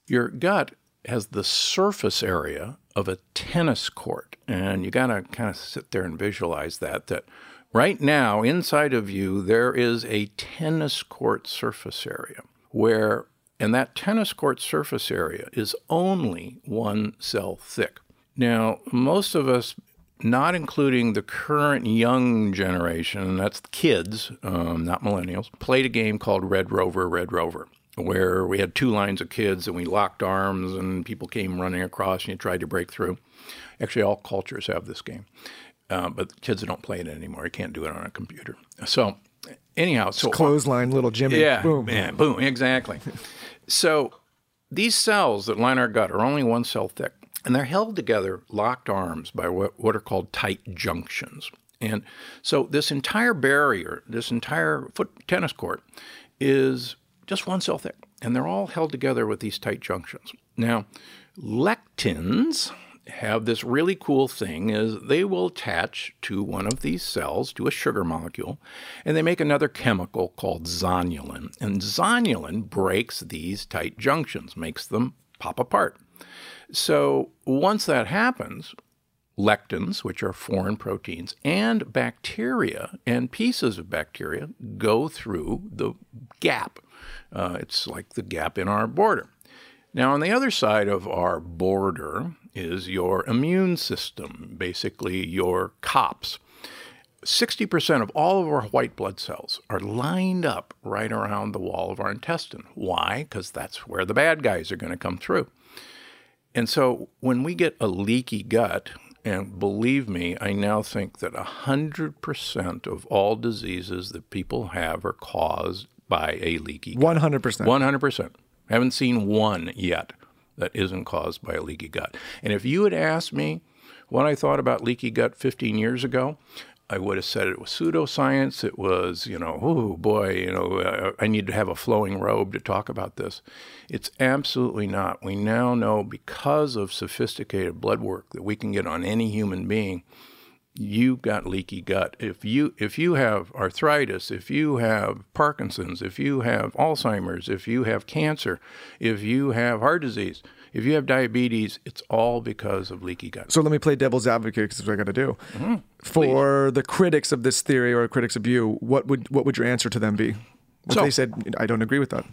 Your gut has the surface area of a tennis court. And you got to kind of sit there and visualize that that right now inside of you there is a tennis court surface area where and that tennis court surface area is only one cell thick. Now, most of us not including the current young generation, that's kids, um, not millennials, played a game called Red Rover, Red Rover, where we had two lines of kids and we locked arms and people came running across and you tried to break through. Actually, all cultures have this game, uh, but kids don't play it anymore. You can't do it on a computer. So, anyhow, so Clothesline, little Jimmy. yeah, Boom. yeah, boom, exactly. so these cells that line our gut are only one cell thick, and they're held together, locked arms by what, what are called tight junctions. And so this entire barrier, this entire foot tennis court, is just one cell thick, and they're all held together with these tight junctions. Now, lectins have this really cool thing is they will attach to one of these cells to a sugar molecule and they make another chemical called zonulin and zonulin breaks these tight junctions makes them pop apart so once that happens lectins which are foreign proteins and bacteria and pieces of bacteria go through the gap uh, it's like the gap in our border now, on the other side of our border is your immune system, basically your COPS. 60% of all of our white blood cells are lined up right around the wall of our intestine. Why? Because that's where the bad guys are going to come through. And so when we get a leaky gut, and believe me, I now think that 100% of all diseases that people have are caused by a leaky gut. 100%. 100%. Haven't seen one yet that isn't caused by a leaky gut. And if you had asked me what I thought about leaky gut 15 years ago, I would have said it was pseudoscience. It was, you know, oh boy, you know, I need to have a flowing robe to talk about this. It's absolutely not. We now know because of sophisticated blood work that we can get on any human being You've got leaky gut. If you if you have arthritis, if you have Parkinson's, if you have Alzheimer's, if you have cancer, if you have heart disease, if you have diabetes, it's all because of leaky gut. So let me play devil's advocate because that's what I got to do. Mm-hmm. For the critics of this theory or critics of you, what would what would your answer to them be? What so, they said, I don't agree with that.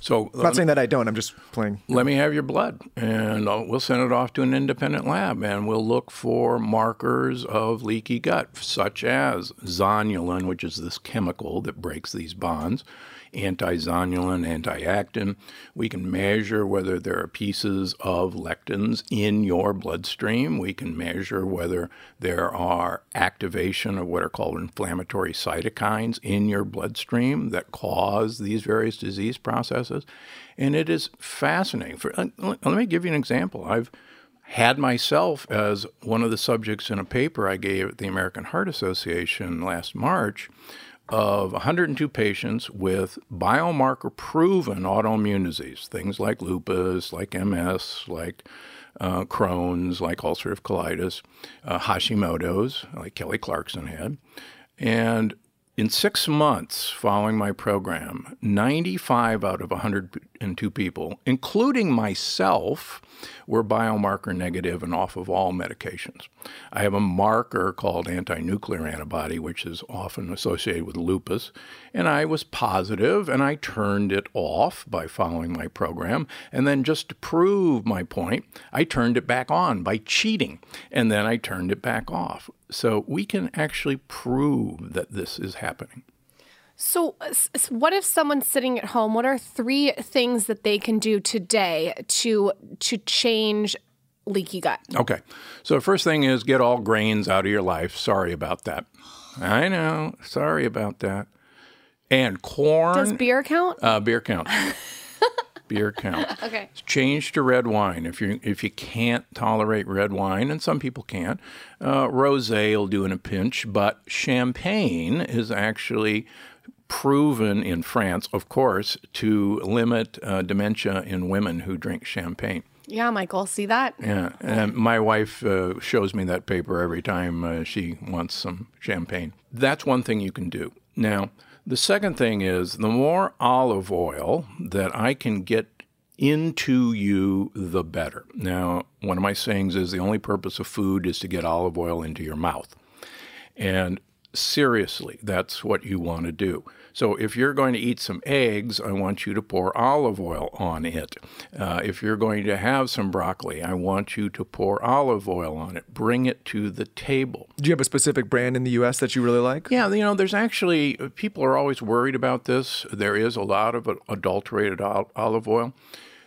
So I'm not saying that I don't. I'm just playing. Let me have your blood, and I'll, we'll send it off to an independent lab, and we'll look for markers of leaky gut, such as zonulin, which is this chemical that breaks these bonds anti-zonulin, anti-actin. We can measure whether there are pieces of lectins in your bloodstream. We can measure whether there are activation of what are called inflammatory cytokines in your bloodstream that cause these various disease processes. And it is fascinating. For, uh, let me give you an example. I've had myself as one of the subjects in a paper I gave at the American Heart Association last March of 102 patients with biomarker proven autoimmune disease, things like lupus, like MS, like uh, Crohn's, like ulcerative colitis, uh, Hashimoto's, like Kelly Clarkson had. And in six months following my program, 95 out of 102 people, including myself, were biomarker negative and off of all medications. I have a marker called anti nuclear antibody, which is often associated with lupus, and I was positive and I turned it off by following my program. And then, just to prove my point, I turned it back on by cheating, and then I turned it back off. So we can actually prove that this is happening. So, what if someone's sitting at home? What are three things that they can do today to to change leaky gut? Okay. So, first thing is get all grains out of your life. Sorry about that. I know. Sorry about that. And corn. Does beer count? Uh, beer count. *laughs* beer count. *laughs* okay. Change to red wine if you if you can't tolerate red wine, and some people can't. Uh, rosé will do in a pinch, but champagne is actually proven in France, of course, to limit uh, dementia in women who drink champagne. Yeah, Michael, see that? Yeah, and my wife uh, shows me that paper every time uh, she wants some champagne. That's one thing you can do. Now, the second thing is the more olive oil that I can get into you, the better. Now, one of my sayings is the only purpose of food is to get olive oil into your mouth. And seriously, that's what you want to do. So if you're going to eat some eggs, I want you to pour olive oil on it. Uh, if you're going to have some broccoli, I want you to pour olive oil on it. Bring it to the table. Do you have a specific brand in the U.S. that you really like? Yeah, you know, there's actually, people are always worried about this. There is a lot of adulterated olive oil.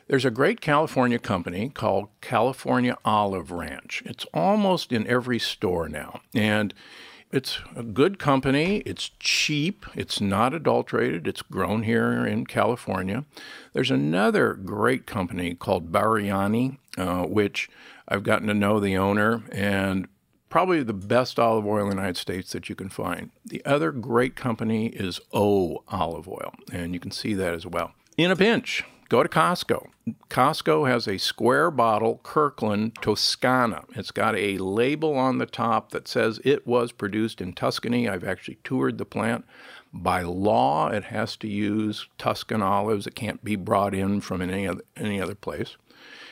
There's a great California company called California Olive Ranch. It's almost in every store now. And it's a good company. It's cheap. It's not adulterated. It's grown here in California. There's another great company called Bariani, uh, which I've gotten to know the owner and probably the best olive oil in the United States that you can find. The other great company is O Olive Oil, and you can see that as well. In a pinch, go to Costco. Costco has a square bottle Kirkland Toscana. It's got a label on the top that says it was produced in Tuscany. I've actually toured the plant. By law, it has to use Tuscan olives. It can't be brought in from any other, any other place.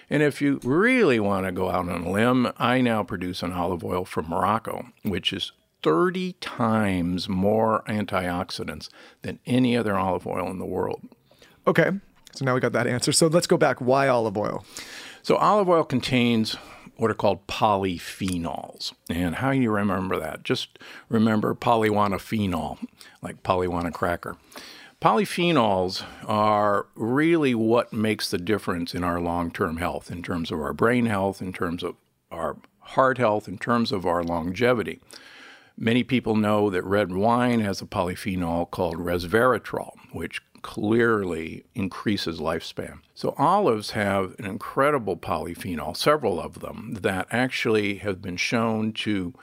And if you really want to go out on a limb, I now produce an olive oil from Morocco, which is 30 times more antioxidants than any other olive oil in the world. Okay. So now we got that answer. So let's go back. Why olive oil? So olive oil contains what are called polyphenols. And how do you remember that? Just remember phenol, like polywana cracker. Polyphenols are really what makes the difference in our long term health, in terms of our brain health, in terms of our heart health, in terms of our longevity. Many people know that red wine has a polyphenol called resveratrol, which clearly increases lifespan. So, olives have an incredible polyphenol, several of them, that actually have been shown to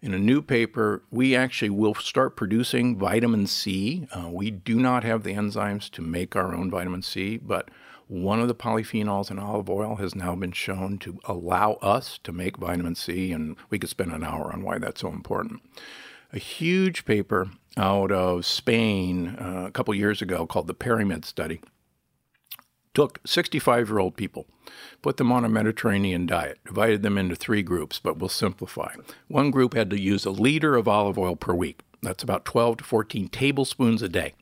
in a new paper, we actually will start producing vitamin C. Uh, we do not have the enzymes to make our own vitamin C, but one of the polyphenols in olive oil has now been shown to allow us to make vitamin C, and we could spend an hour on why that's so important. A huge paper out of Spain uh, a couple years ago called the PREDIMED Study took 65 year old people, put them on a Mediterranean diet, divided them into three groups, but we'll simplify. One group had to use a liter of olive oil per week. That's about 12 to 14 tablespoons a day.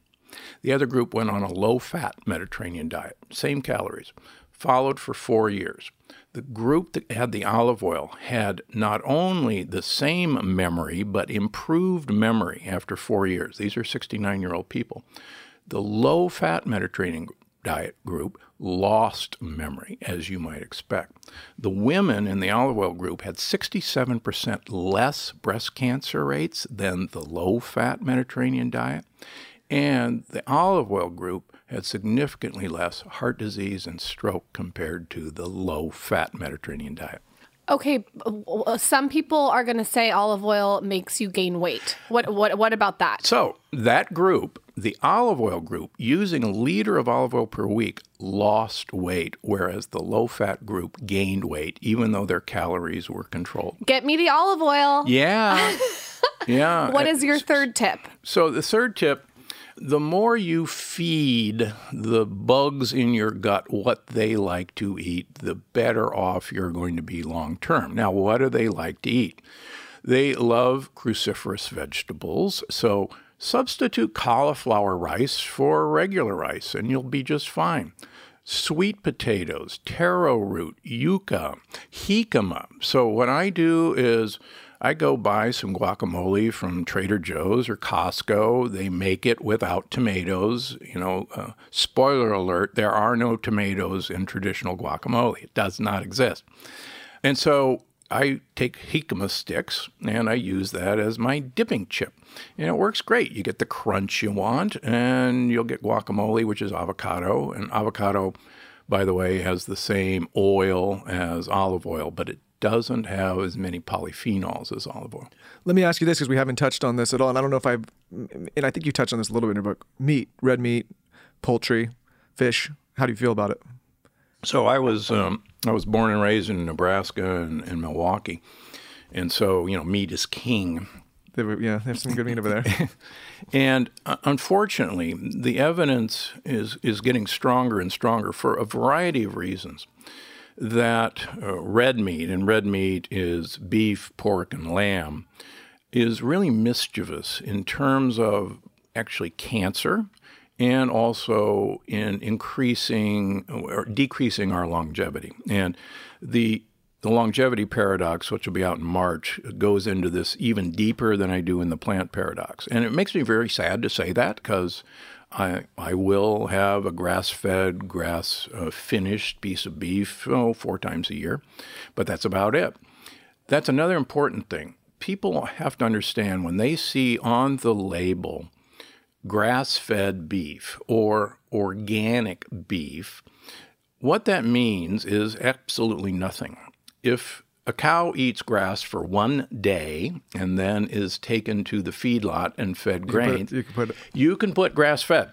The other group went on a low fat Mediterranean diet, same calories, followed for four years. The group that had the olive oil had not only the same memory, but improved memory after four years. These are 69 year old people. The low fat Mediterranean diet group lost memory, as you might expect. The women in the olive oil group had 67% less breast cancer rates than the low fat Mediterranean diet. And the olive oil group had significantly less heart disease and stroke compared to the low fat Mediterranean diet. Okay, uh, some people are going to say olive oil makes you gain weight. What what what about that? So, that group, the olive oil group, using a liter of olive oil per week, lost weight, whereas the low fat group gained weight, even though their calories were controlled. Get me the olive oil. Yeah. *laughs* yeah. What is your third tip? So, the third tip the more you feed the bugs in your gut what they like to eat, the better off you're going to be long term. Now, what do they like to eat? They love cruciferous vegetables, so substitute cauliflower rice for regular rice and you'll be just fine. Sweet potatoes, taro root, yucca, jicama. So, what I do is I go buy some guacamole from Trader Joe's or Costco. They make it without tomatoes. You know, uh, spoiler alert, there are no tomatoes in traditional guacamole. It does not exist. And so I take jicama sticks and I use that as my dipping chip. And it works great. You get the crunch you want, and you'll get guacamole, which is avocado. And avocado, by the way, has the same oil as olive oil, but it doesn't have as many polyphenols as olive oil. Let me ask you this because we haven't touched on this at all, and I don't know if I've, and I think you touched on this a little bit in your book. Meat, red meat, poultry, fish. How do you feel about it? So I was um, I was born and raised in Nebraska and, and Milwaukee, and so you know meat is king. They were, yeah, there's some good meat over there. *laughs* and uh, unfortunately, the evidence is is getting stronger and stronger for a variety of reasons that uh, red meat, and red meat is beef, pork, and lamb, is really mischievous in terms of actually cancer and also in increasing or decreasing our longevity. And the the longevity paradox, which will be out in March, goes into this even deeper than I do in the plant paradox. And it makes me very sad to say that because I, I will have a grass fed, grass uh, finished piece of beef oh, four times a year, but that's about it. That's another important thing. People have to understand when they see on the label grass fed beef or organic beef, what that means is absolutely nothing. If a cow eats grass for one day and then is taken to the feedlot and fed grain. You can put, you can put, you can put grass fed.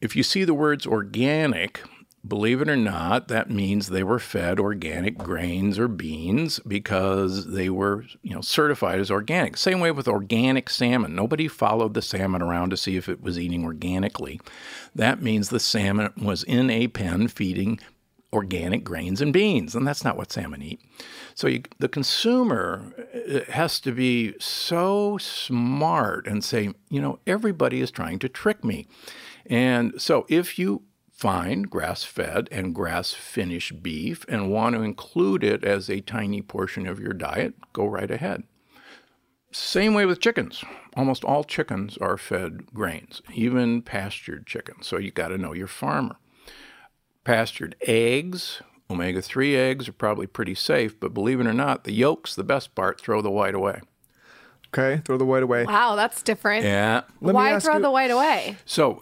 If you see the words organic, believe it or not, that means they were fed organic grains or beans because they were, you know, certified as organic. Same way with organic salmon. Nobody followed the salmon around to see if it was eating organically. That means the salmon was in a pen feeding organic grains and beans, and that's not what salmon eat. So you, the consumer uh, has to be so smart and say, you know, everybody is trying to trick me. And so if you find grass fed and grass finished beef and want to include it as a tiny portion of your diet, go right ahead. Same way with chickens. Almost all chickens are fed grains, even pastured chickens. So you got to know your farmer pastured eggs. Omega 3 eggs are probably pretty safe, but believe it or not, the yolk's the best part. Throw the white away. Okay, throw the white away. Wow, that's different. Yeah. Why throw you, the white away? So,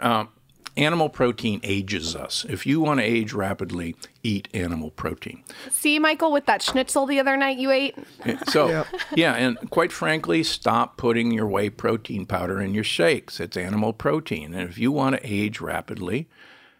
um, animal protein ages us. If you want to age rapidly, eat animal protein. See, Michael, with that schnitzel the other night you ate? So, *laughs* yeah. yeah, and quite frankly, stop putting your whey protein powder in your shakes. It's animal protein. And if you want to age rapidly,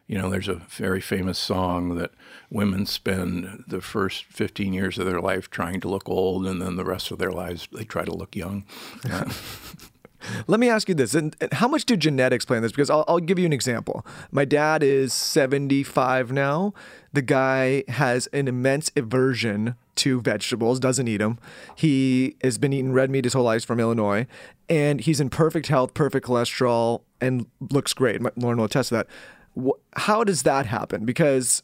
you know, there's a very famous song that women spend the first 15 years of their life trying to look old, and then the rest of their lives they try to look young. *laughs* Let me ask you this: and, and how much do genetics play in this? Because I'll, I'll, give you an example. My dad is 75 now. The guy has an immense aversion to vegetables, doesn't eat them. He has been eating red meat his whole life from Illinois, and he's in perfect health, perfect cholesterol, and looks great. Lauryn will attest to that. How does that happen? Because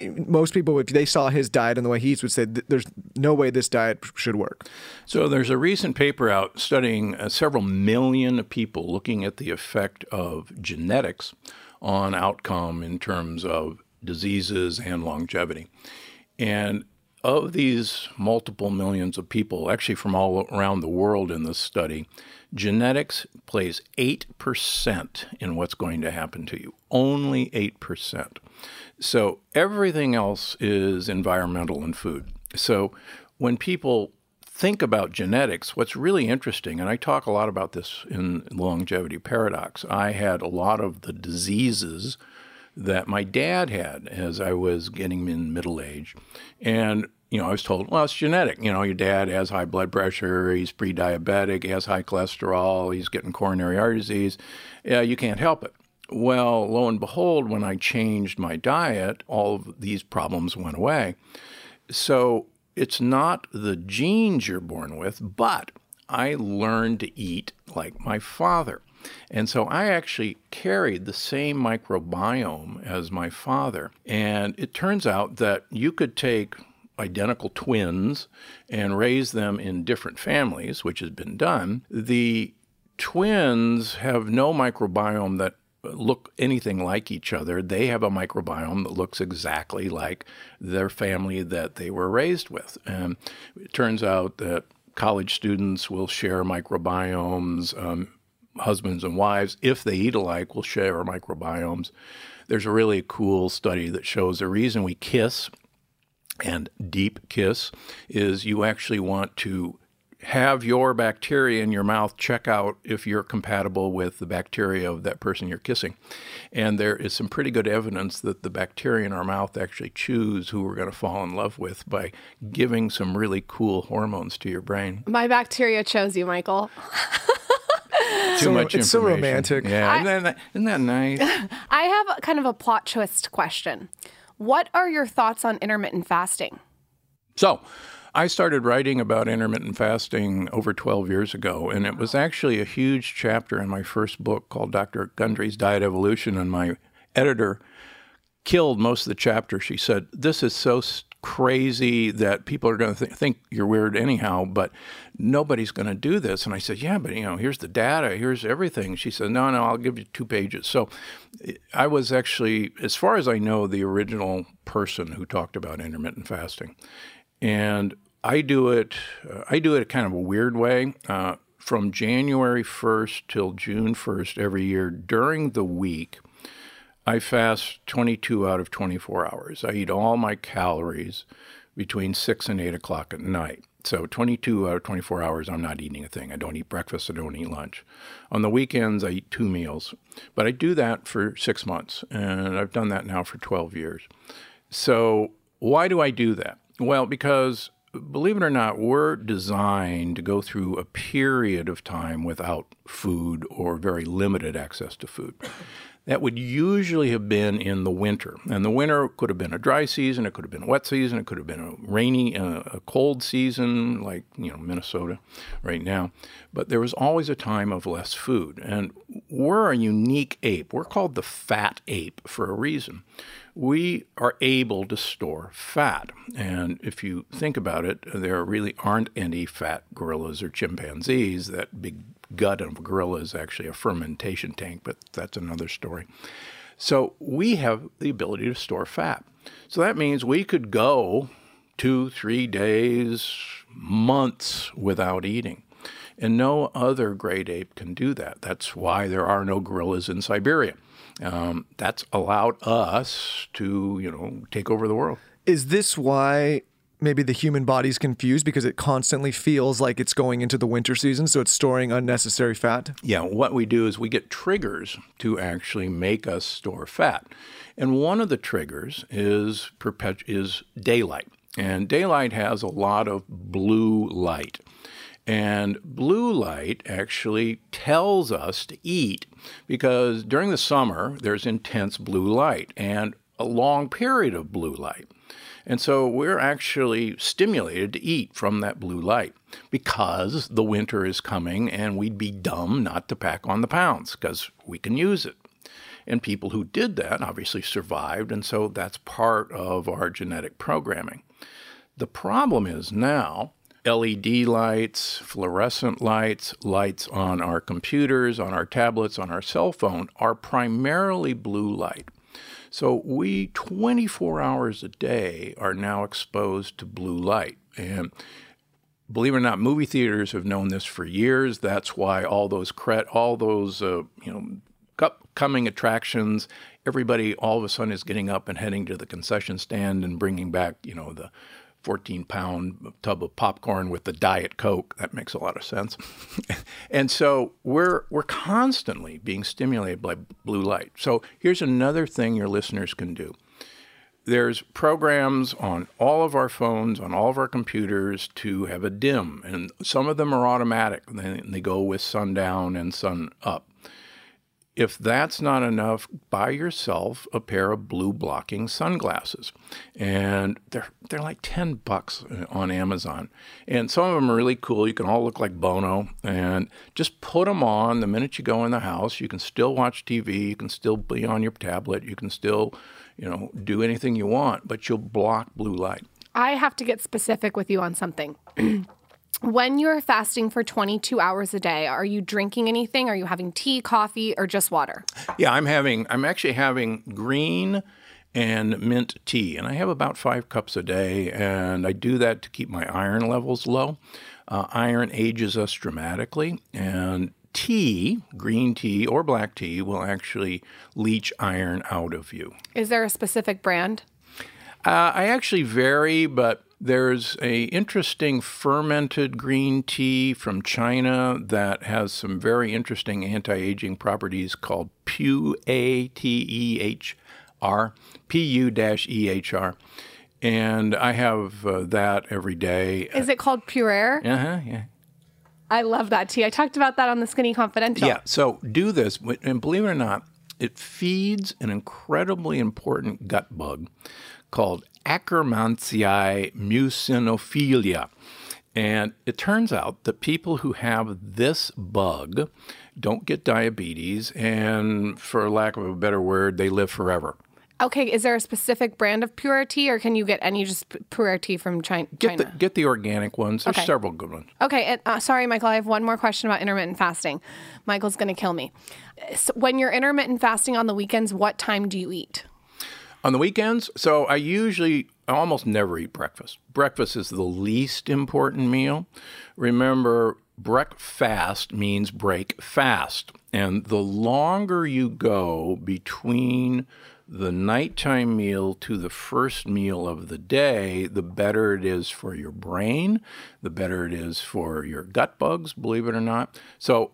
most people, if they saw his diet and the way he eats, would say there's no way this diet should work. So there's a recent paper out studying uh, several million people looking at the effect of genetics on outcome in terms of diseases and longevity. And of these multiple millions of people, actually from all around the world in this study, genetics plays 8% in what's going to happen to you. Only 8%. So everything else is environmental and food. So when people think about genetics, what's really interesting, and I talk a lot about this in Longevity Paradox, I had a lot of the diseases that my dad had as I was getting in middle age. And, you know, I was told, well, it's genetic. You know, your dad has high blood pressure, he's pre diabetic, he has high cholesterol, he's getting coronary artery disease. Yeah, you can't help it. Well, lo and behold, when I changed my diet, all of these problems went away. So it's not the genes you're born with, but I learned to eat like my father. And so I actually carried the same microbiome as my father. And it turns out that you could take identical twins and raise them in different families, which has been done. The twins have no microbiome that look anything like each other. They have a microbiome that looks exactly like their family that they were raised with. And it turns out that college students will share microbiomes. Um, husbands and wives, if they eat alike, will share microbiomes. There's a really cool study that shows the reason we kiss and deep kiss is you actually want to have your bacteria in your mouth check out if you're compatible with the bacteria of that person you're kissing. And there is some pretty good evidence that the bacteria in our mouth actually choose who we're going to fall in love with by giving some really cool hormones to your brain. My bacteria chose you, Michael. *laughs* Too so, much It's so romantic. Yeah, I, isn't, that, isn't that nice? *laughs* I have kind of a plot twist question. What are your thoughts on intermittent fasting? So, I started writing about intermittent fasting over 12 years ago, and it was actually a huge chapter in my first book called Dr. Gundry's Diet Evolution. And my editor killed most of the chapter. She said, This is so crazy that people are going to th- think you're weird anyhow, but nobody's going to do this. And I said, Yeah, but you know, here's the data, here's everything. She said, No, no, I'll give you two pages. So I was actually, as far as I know, the original person who talked about intermittent fasting. And I do it. Uh, I do it kind of a weird way. Uh, from January 1st till June 1st every year during the week, I fast 22 out of 24 hours. I eat all my calories between 6 and 8 o'clock at night. So 22 out of 24 hours, I'm not eating a thing. I don't eat breakfast. I don't eat lunch. On the weekends, I eat two meals. But I do that for six months, and I've done that now for 12 years. So why do I do that? Well, because believe it or not, we're designed to go through a period of time without food or very limited access to food. That would usually have been in the winter. And the winter could have been a dry season, it could have been a wet season, it could have been a rainy, uh, a cold season like, you know, Minnesota right now. But there was always a time of less food. And we're a unique ape. We're called the fat ape for a reason we are able to store fat. And if you think about it, there really aren't any fat gorillas or chimpanzees. That big gut of a gorilla is actually a fermentation tank, but that's another story. So we have the ability to store fat. So that means we could go two, three days, months without eating. And no other great ape can do that. That's why there are no gorillas in Siberia. Um, that's allowed us to, you know, take over the world. Is this why maybe the human body's confused because it constantly feels like it's going into the winter season, so it's storing unnecessary fat? Yeah, what we do is we get triggers to actually make us store fat. And one of the triggers is perpetu- is daylight. And daylight has a lot of blue light. And blue light actually tells us to eat because during the summer there's intense blue light and a long period of blue light. And so we're actually stimulated to eat from that blue light because the winter is coming and we'd be dumb not to pack on the pounds because we can use it. And people who did that obviously survived, and so that's part of our genetic programming. The problem is now LED lights, fluorescent lights, lights on our computers, on our tablets, on our cell phone are primarily blue light. So we 24 hours a day are now exposed to blue light. And believe it or not, movie theaters have known this for years. That's why all those cre- all those uh, you know upcoming attractions, everybody all of a sudden is getting up and heading to the concession stand and bringing back you know the 14 pound tub of popcorn with the diet coke. That makes a lot of sense. *laughs* And so we're we're constantly being stimulated by blue light. So here's another thing your listeners can do. There's programs on all of our phones on all of our computers to have a dim and some of them are automatic. They, they go with sundown and sun up if that's not enough, buy yourself a pair of blue blocking sunglasses. And they're they're like 10 bucks on Amazon. And some of them are really cool. You can all look like Bono and just put them on the minute you go in the house. You can still watch TV, you can still be on your tablet, you can still, you know, do anything you want, but you'll block blue light. I have to get specific with you on something. *clears throat* when you're fasting for 22 hours a day, are you drinking anything? Are you having tea, coffee, or just water? Yeah, I'm having, I'm actually having green and mint tea, and I have about five cups a day, and I do that to keep my iron levels low. Uh, iron ages us dramatically, and tea, green tea or black tea, will actually leach iron out of you. Is there a specific brand? Uh, I actually vary, but there's a interesting fermented green tea from China that has some very interesting anti-aging properties called Pu A T E H R P U E H R. And I have uh, that every day. Is it called Pu'er? Uh huh. Yeah. I love that tea. I talked about that on the Skinny Confidential. Yeah. So do this, and believe it or not, it feeds an incredibly important gut bug called Akkermansia muciniphila. And it turns out that people who have this bug don't get diabetes, and for lack of a better word, they live forever. Okay, is there a specific brand of Pu'er tea, or can you get any just Pu'er tea from China? Get the, get the organic ones. There's Okay. several good ones. Okay, and, uh, sorry, Michael. I have one more question about intermittent fasting. Michael's going to kill me. So when you're intermittent fasting on the weekends, what time do you eat? On the weekends, so I usually, I almost never eat breakfast. Breakfast is the least important meal. Remember, breakfast means break fast. And the longer you go between the nighttime meal to the first meal of the day, the better it is for your brain, the better it is for your gut bugs, believe it or not. So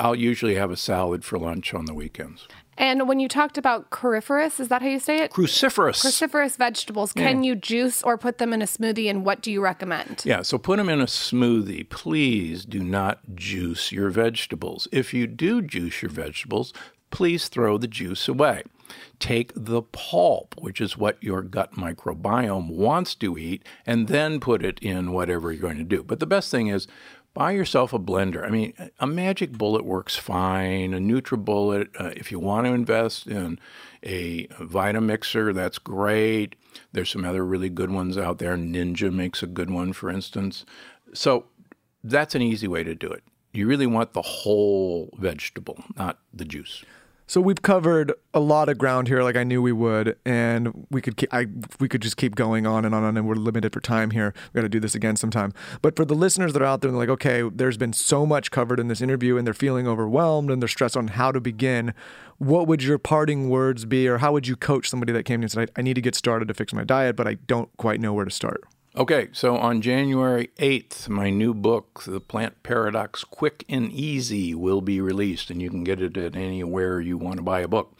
I'll usually have a salad for lunch on the weekends. And when you talked about cruciferous, is that how you say it? Cruciferous. Cruciferous vegetables. Can you juice or put them in a smoothie? And what do you recommend? Yeah, so put them in a smoothie. Please do not juice your vegetables. If you do juice your vegetables, please throw the juice away. Take the pulp, which is what your gut microbiome wants to eat, and then put it in whatever you're going to do. But the best thing is buy yourself a blender. I mean, a Magic Bullet works fine, a NutriBullet. Uh, if you want to invest in a Vitamixer, that's great. There's some other really good ones out there. Ninja makes a good one, for instance. So that's an easy way to do it. You really want the whole vegetable, not the juice. So we've covered a lot of ground here, like I knew we would, and we could keep, I we could just keep going on and on and we're limited for time here. We got to do this again sometime. But for the listeners that are out there, they're like, okay, there's been so much covered in this interview, and they're feeling overwhelmed and they're stressed on how to begin. What would your parting words be, or how would you coach somebody that came to you and said, I, I need to get started to fix my diet, but I don't quite know where to start? Okay, so on January 8th, my new book, The Plant Paradox Quick and Easy, will be released, and you can get it at anywhere you want to buy a book.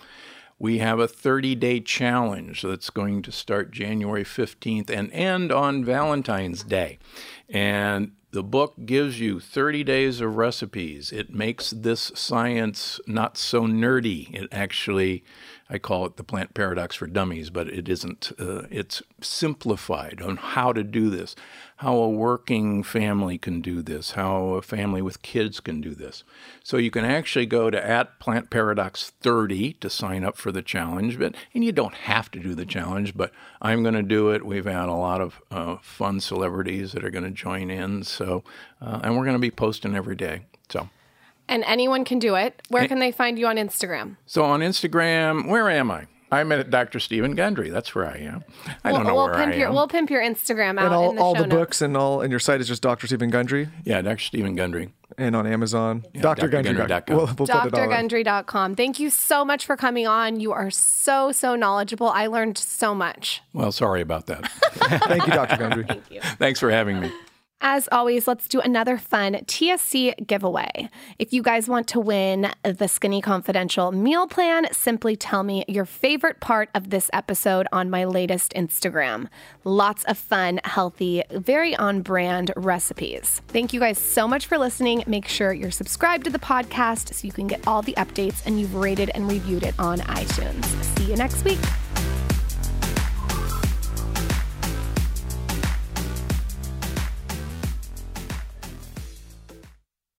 We have a 30 day challenge that's going to start January 15th and end on Valentine's Day. And the book gives you 30 days of recipes. It makes this science not so nerdy. It actually I call it the plant paradox for dummies, but it isn't. Uh, it's simplified on how to do this, how a working family can do this, how a family with kids can do this. So you can actually go to at Plant Paradox 30 to sign up for the challenge, but and you don't have to do the challenge, but I'm going to do it. We've had a lot of uh, fun celebrities that are going to join in, so uh, and we're going to be posting every day. So. And anyone can do it. Where can they find you on Instagram? So on Instagram, where am I? I'm at Dr. Stephen Gundry. That's where I am. I we'll, don't know we'll where pimp I your, am. We'll pimp your Instagram out and all, in the all show the notes. books and all, and your site is just Dr. Stephen Gundry yeah, Dr. Stephen Gundry. and on Amazon. Dr. Gundry. Gundry.com. We'll, we'll put it all on. drgundry.com. Thank you so much for coming on. You are so, so knowledgeable. I learned so much. Well, sorry about that. *laughs* Thank you, Dr. Gundry. Thank you. Thanks for having me. As always, let's do another fun TSC giveaway. If you guys want to win the Skinny Confidential meal plan, simply tell me your favorite part of this episode on my latest Instagram. Lots of fun, healthy, very on brand recipes. Thank you guys so much for listening. Make sure you're subscribed to the podcast so you can get all the updates and you've rated and reviewed it on iTunes. See you next week.